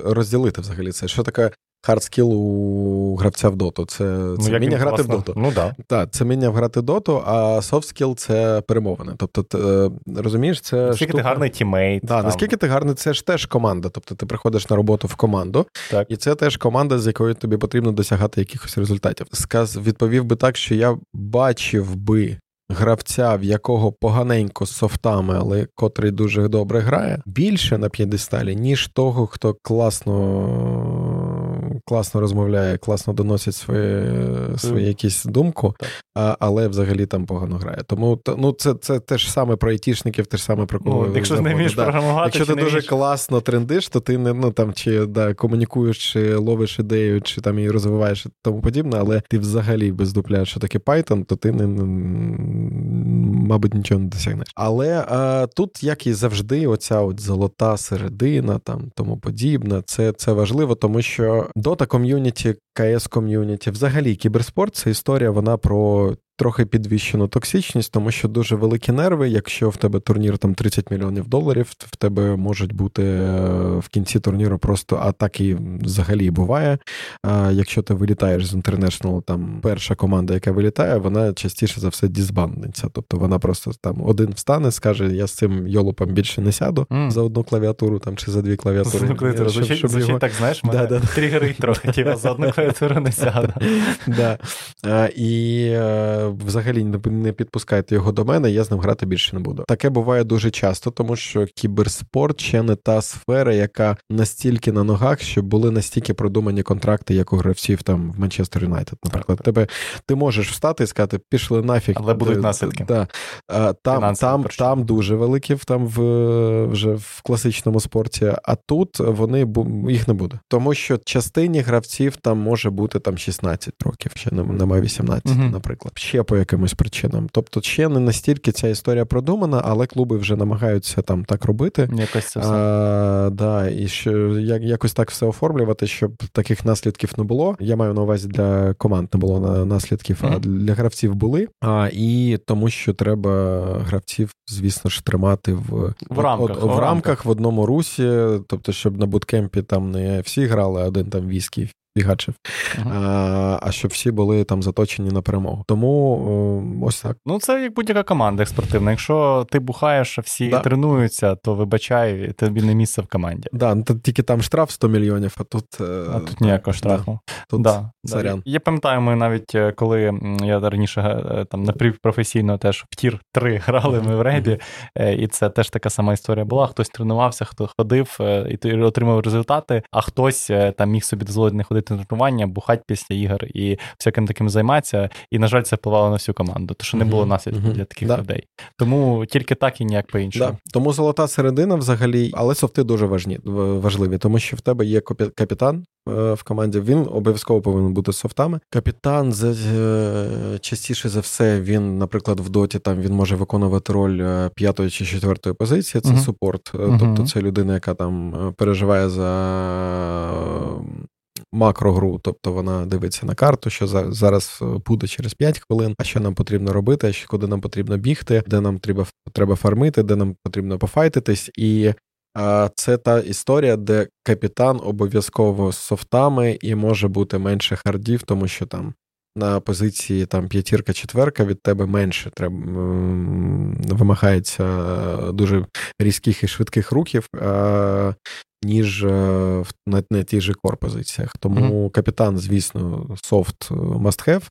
розділити взагалі це. Що таке hard skill у гравця в доту? Це ну, це вміння грати власне. в доту. Ну, да. Так, це вміння грати в доту, а soft skill це перемовини. Тобто, ти, е, розумієш, це. Наскільки штука... ти гарний teammate. Да, наскільки ти гарний, це ж теж команда. Тобто ти приходиш на роботу в команду, так. і це теж команда, з якою тобі потрібно досягати якихось результатів. Сказ відповів би так, що я бачив би гравця, в якого поганенько з софтами, але котрий дуже добре грає, більше на п'єдесталі, ніж того, хто класно класно розмовляє, класно доносить свої свої якісь думку, а, але взагалі там погано грає. Тому ну, це це те ж саме про айтішників, те ж саме про кого. Ну, Якщо не вмієш да. програмувати, якщо ти дуже вмієш... класно трендиш, то ти не ну там чи да, комунікуєш, чи ловиш ідею, чи там її розвиваєш і тому подібне, але ти взагалі бездупляєш, що таке Python, то ти не мабуть нічого не досягнеш. Але а, тут, як і завжди, оця от золота середина, там тому подібне, це це важливо, тому що дота ком'юніті КС ком'юніті. Взагалі, кіберспорт це історія, вона про трохи підвищену токсичність, тому що дуже великі нерви. Якщо в тебе турнір там 30 мільйонів доларів, в тебе можуть бути е, в кінці турніру просто а так і взагалі буває. А Якщо ти вилітаєш з International, там перша команда, яка вилітає, вона частіше за все дізбандиться. Тобто вона просто там один встане, скаже: я з цим йолопом більше не сяду mm. за одну клавіатуру там чи за дві клавіатури. За клавіатуру. Звучить, щоб звучить його... так, знаєш, мене да, да. тригерить трохи, типу, за одну клавіатуру не сяду. Да. А, І е, взагалі не підпускайте його до мене, я з ним грати більше не буду. Таке буває дуже часто, тому що кіберспорт ще не та сфера, яка настільки на ногах, що були настільки продумані контракти, як у гравців там в Манчестер Юнайтед. Наприклад, так, тебе ти можеш встати і сказати, пішли нафіг, але будуть е, наслідки. Да. Там там, там дуже великі там в вже в класичному спорті. А тут вони їх не буде, тому що частині гравців там може бути там 16 років, ще немає 18, угу. наприклад. Ще по якимось причинам. Тобто, ще не настільки ця історія продумана, але клуби вже намагаються там так робити. Якось це все. А, да, І що як, якось так все оформлювати, щоб таких наслідків не було. Я маю на увазі для команд не було наслідків, mm-hmm. а для гравців були. А, І тому, що треба гравців, звісно ж, тримати в в рамках от, в, в рамках в одному русі, тобто, щоб на буткемпі там не всі грали, а один там віскі фігачив, uh-huh. а а щоб всі були там заточені на перемогу. Тому ось так. Ну, це як будь-яка команда спортивна. Якщо ти бухаєш, а всі да. тренуються, то вибачай, тобі не місце в команді. Да, ну, тільки там штраф 100 мільйонів, а тут е, А тут ніякого штрафу. Да. Тут да, царян. Я пам'ятаю, ми навіть е, коли я раніше е, там напівпрофесійно теж в tier 3 грали ми в ребі, і це теж така сама історія була. Хтось тренувався, хто ходив і отримав результати, а хтось там міг собі дозволити не ходити ходити тренування, бухати після ігор і всяким таким займатися. І, на жаль, це впливало на всю команду, тому що не було наслідків для таких да. людей. Тому тільки так і ніяк по іншому. Да. Тому золота середина взагалі, але софти дуже важні, важливі, тому що в тебе є капітан. Е, в команді він обов'язково повинен бути софтами. Капітан за е, частіше за все, він, наприклад, в доті там він може виконувати роль е, п'ятої чи четвертої позиції. Це uh-huh. супорт, uh-huh. тобто це людина, яка там переживає за макрогру, тобто вона дивиться на карту, що зараз е, буде через 5 хвилин, а що нам потрібно робити, куди нам потрібно бігти, де нам треба треба фармити, де нам потрібно пофайтитись. І це та історія, де капітан обов'язково з софтами і може бути менше хардів, тому що там. На позиції там п'ятірка-четверка від тебе менше треба вимагається дуже різких і швидких рухів ніж е, на, на тих же core позиціях. Тому mm-hmm. капітан, звісно, soft must have,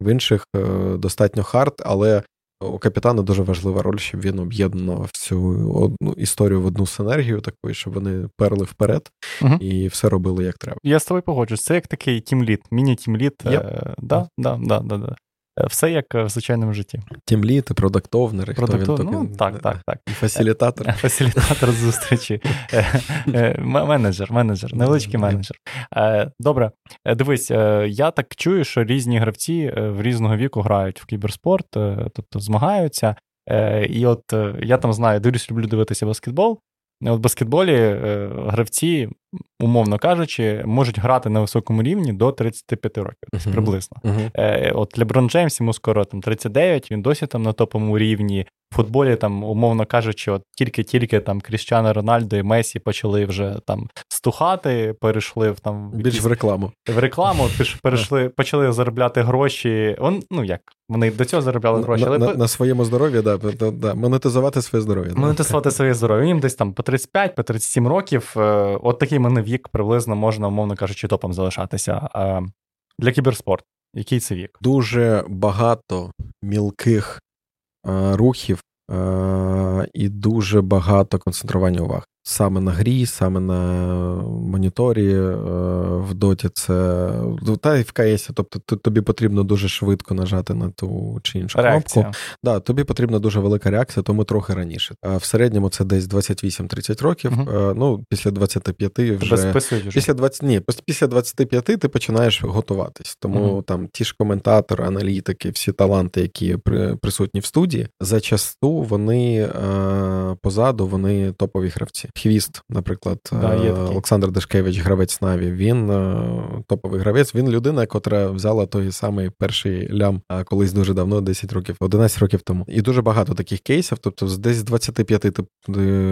в інших е, достатньо hard, але у капітана дуже важлива роль, щоб він об'єднував всю одну історію в одну синергію, таку, щоб вони перли вперед uh-huh. і все робили як треба. Я з тобою погоджуюсь. Це як такий team lead, міні- team lead. Yep. Е, да, да, да, да, да. Все як в звичайному житті. Team lead, product owner, Product ow... ну, так, так, так. І фасилітатор. Фасилітатор зустрічі. Е, е, менеджер, менеджер, невеличкий менеджер. Е, добре, дивись, я так чую, що різні гравці в різного віку грають в кіберспорт, тобто змагаються. І от я там знаю, дивлюсь, люблю дивитися баскетбол. От в баскетболі гравці умовно кажучи, можуть грати на високому рівні до 35 років, uh-huh. приблизно. Uh-huh. Е, От Леброн Джеймс, йому скоро там 39, він досі там на топовому рівні. В футболі, там, умовно кажучи, от тільки-тільки там Кріщано Рональдо і Месі почали вже там стухати, перейшли в там більш якісь... в рекламу. В рекламу перейшли, почали заробляти гроші. Он, ну як, вони до цього заробляли гроші. На, але... на, на своєму здоров'ї, да, да, монетизувати своє здоров'я. Монетизувати своє здоров'я. Їм десь там по 35, по 37 років. Е, от такий мене вік приблизно можна, умовно кажучи, топом залишатися. А Для кіберспорту. Який це вік? Дуже багато мілких а, рухів а, і дуже багато концентрування уваги саме на грі, саме на моніторі е, в доті це та й в КСі, тобто тобі потрібно дуже швидко нажати на ту чи іншу Реакція. кнопку. Да, Тобі потрібна дуже велика реакція, тому трохи раніше. А в середньому це десь 28-30 років. uh Ну, після 25 вже після 20, ні, після 25 ти починаєш готуватись. Тому uh там ті ж коментатори, аналітики, всі таланти, які присутні в студії, зачасту вони позаду вони топові гравці. Хвіст, наприклад, да, є Олександр Дашкевич, гравець Наві. Він топовий гравець. Він людина, котра взяла той самий перший лям колись дуже давно, 10 років, 11 років тому. І дуже багато таких кейсів. Тобто, десь з 25 ти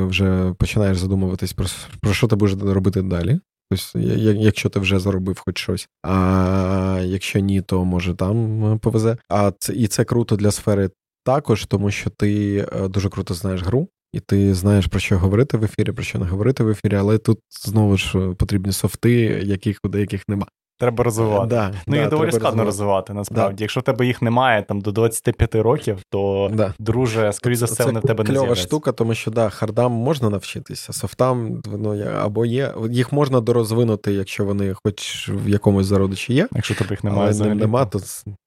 вже починаєш задумуватись про, про що ти будеш робити далі. Тобто, якщо ти вже заробив хоч щось, а якщо ні, то може там е, повезе. А це і це круто для сфери також, тому що ти е, дуже круто знаєш гру, і ти знаєш про що говорити в ефірі, про що не говорити в ефірі, але тут знову ж е, потрібні софти, яких у деяких немає. Треба розвивати. Да, ну да, і доволі складно розвивати, насправді. Да. Якщо в тебе їх немає там до 25 років, то друже, скоріше за все, вони в тебе не з'являться. штука, тому що да, хардам можна навчитися, софтам ну, або є. Їх можна дорозвинути, якщо вони хоч в якомусь зародичі є. Якщо тебе їх немає, але нема, то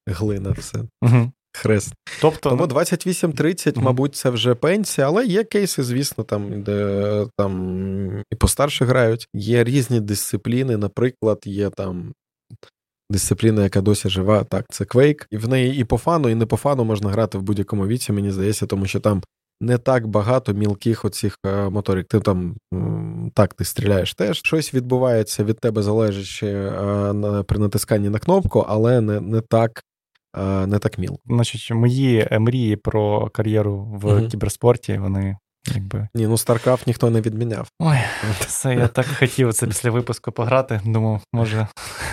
глина все. Угу. Хрест. Тобто, Тому 28-30, mm мабуть, це вже пенсія, але є кейси, звісно, там, де там і постарше грають. Є різні дисципліни, наприклад, є там. Дисципліна, яка досі жива, так, це Quake. І в неї і по фану, і не по фану можна грати в будь-якому віці, мені здається, тому що там не так багато мілких оцих е, моторик. Ти там так ти стріляєш теж. Щось відбувається від тебе залежачи е, при натисканні на кнопку, але не не так не так міл. Значить, мої е, мрії про кар'єру в угу. кіберспорті, вони. Якби... Ні, ну StarCraft ніхто не відміняв. Ой, це я так хотів це після випуску пограти. Думав, може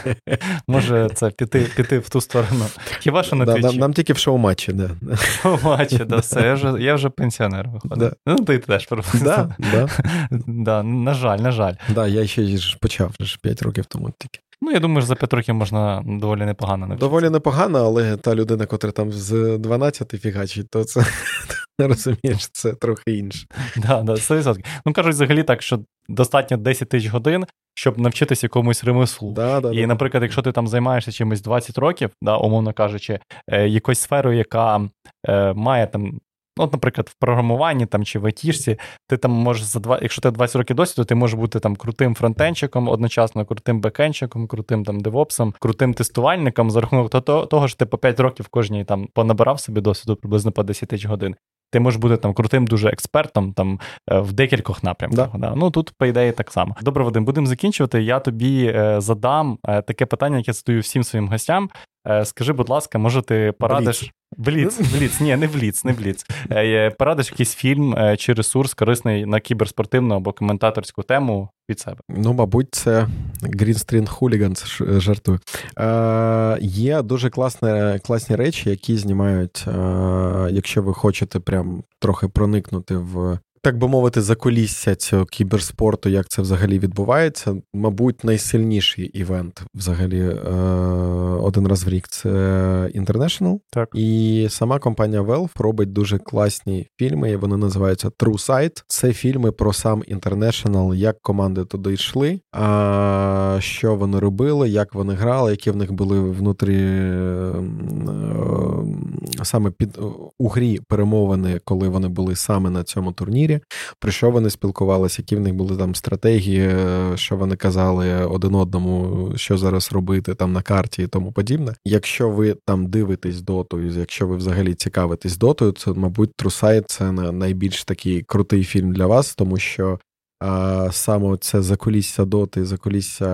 може це піти піти в ту сторону. Хіба що на да. Нам, нам тільки в шоу-матчі, да. Шоу-матчі, да, все. Я вже я вже пенсіонер виходить. Да. Ну, ти теж. Да, да. да, На жаль, на жаль. Да, я ще ж почав вже 5 років тому тільки. Ну, я думаю, що за 5 років можна доволі непогано навчитися. Доволі непогано, але та людина, котра там з 12 фігачить, то це не розумієш, це трохи інше. Да, да, 100%. Ну кажуть, взагалі так, що достатньо 10 тисяч годин, щоб навчитися якомусь ремеслу. Да, да, І, наприклад, якщо ти там займаєшся чимось 20 років, да, умовно кажучи, е, якоюсь сферою, яка е, має там от, наприклад, в програмуванні там чи в айтішці, ти там можеш за два, якщо ти 20 років досвіду, ти можеш бути там крутим фронтенчиком, одночасно крутим бекенчиком, крутим там девопсом, крутим тестувальником за рахунок того, того що ти по 5 років кожній там понабирав собі досвіду приблизно по 10 тисяч годин. Ти можеш бути там крутим дуже експертом там е, в декількох напрямках. Да. Да. Ну тут, по ідеї, так само. Добре, Вадим, будемо закінчувати. Я тобі е, задам е, таке питання, яке задаю всім своїм гостям. Е, скажи, будь ласка, може ти порадиш. Бліц, Бліц, ні, не вліц, не Бліц. Е, порадиш якийсь фільм е, чи ресурс корисний на кіберспортивну або коментаторську тему від себе? Ну, мабуть, це Green Hooligans, жартую. Е, Є дуже класні, класні речі, які знімають, е, якщо ви хочете прям трохи проникнути в так би мовити, заколісся цього кіберспорту, як це взагалі відбувається. Мабуть, найсильніший івент взагалі е, один раз в рік це International. Так. І сама компанія Valve робить дуже класні фільми. Вони називаються True Sight. Це фільми про сам International, як команди туди йшли, а що вони робили, як вони грали, які в них були внутрі е, саме під у грі перемовини, коли вони були саме на цьому турнірі про що вони спілкувалися, які в них були там стратегії, що вони казали один одному, що зараз робити там на карті і тому подібне. Якщо ви там дивитесь доту, якщо ви взагалі цікавитесь дотою, це, мабуть, Трусай це найбільш такий крутий фільм для вас, тому що. А саме це закулісся доти, закулісся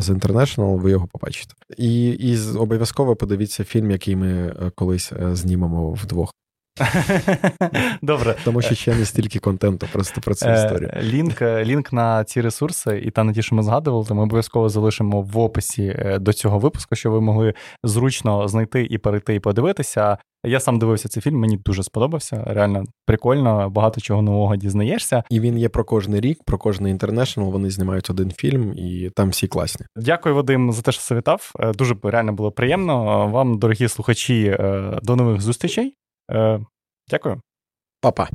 з International, ви його побачите. І і обов'язково подивіться фільм, який ми е, колись е, знімемо вдвох. Добре. Тому що ще не стільки контенту, просто про цю е, історію. Лінк лінк на ці ресурси, і та на ті, що ми згадували, то ми обов'язково залишимо в описі е, до цього випуску, щоб ви могли зручно знайти і перейти, і подивитися. Я сам дивився цей фільм, мені дуже сподобався. Реально прикольно, багато чого нового дізнаєшся. І він є про кожний рік, про кожний інтернешнл. Вони знімають один фільм, і там всі класні. Дякую, Вадим, за те, що завітав. Е, дуже реально було приємно. Вам, дорогі слухачі, до нових зустрічей. Е, Дякую. Па-па.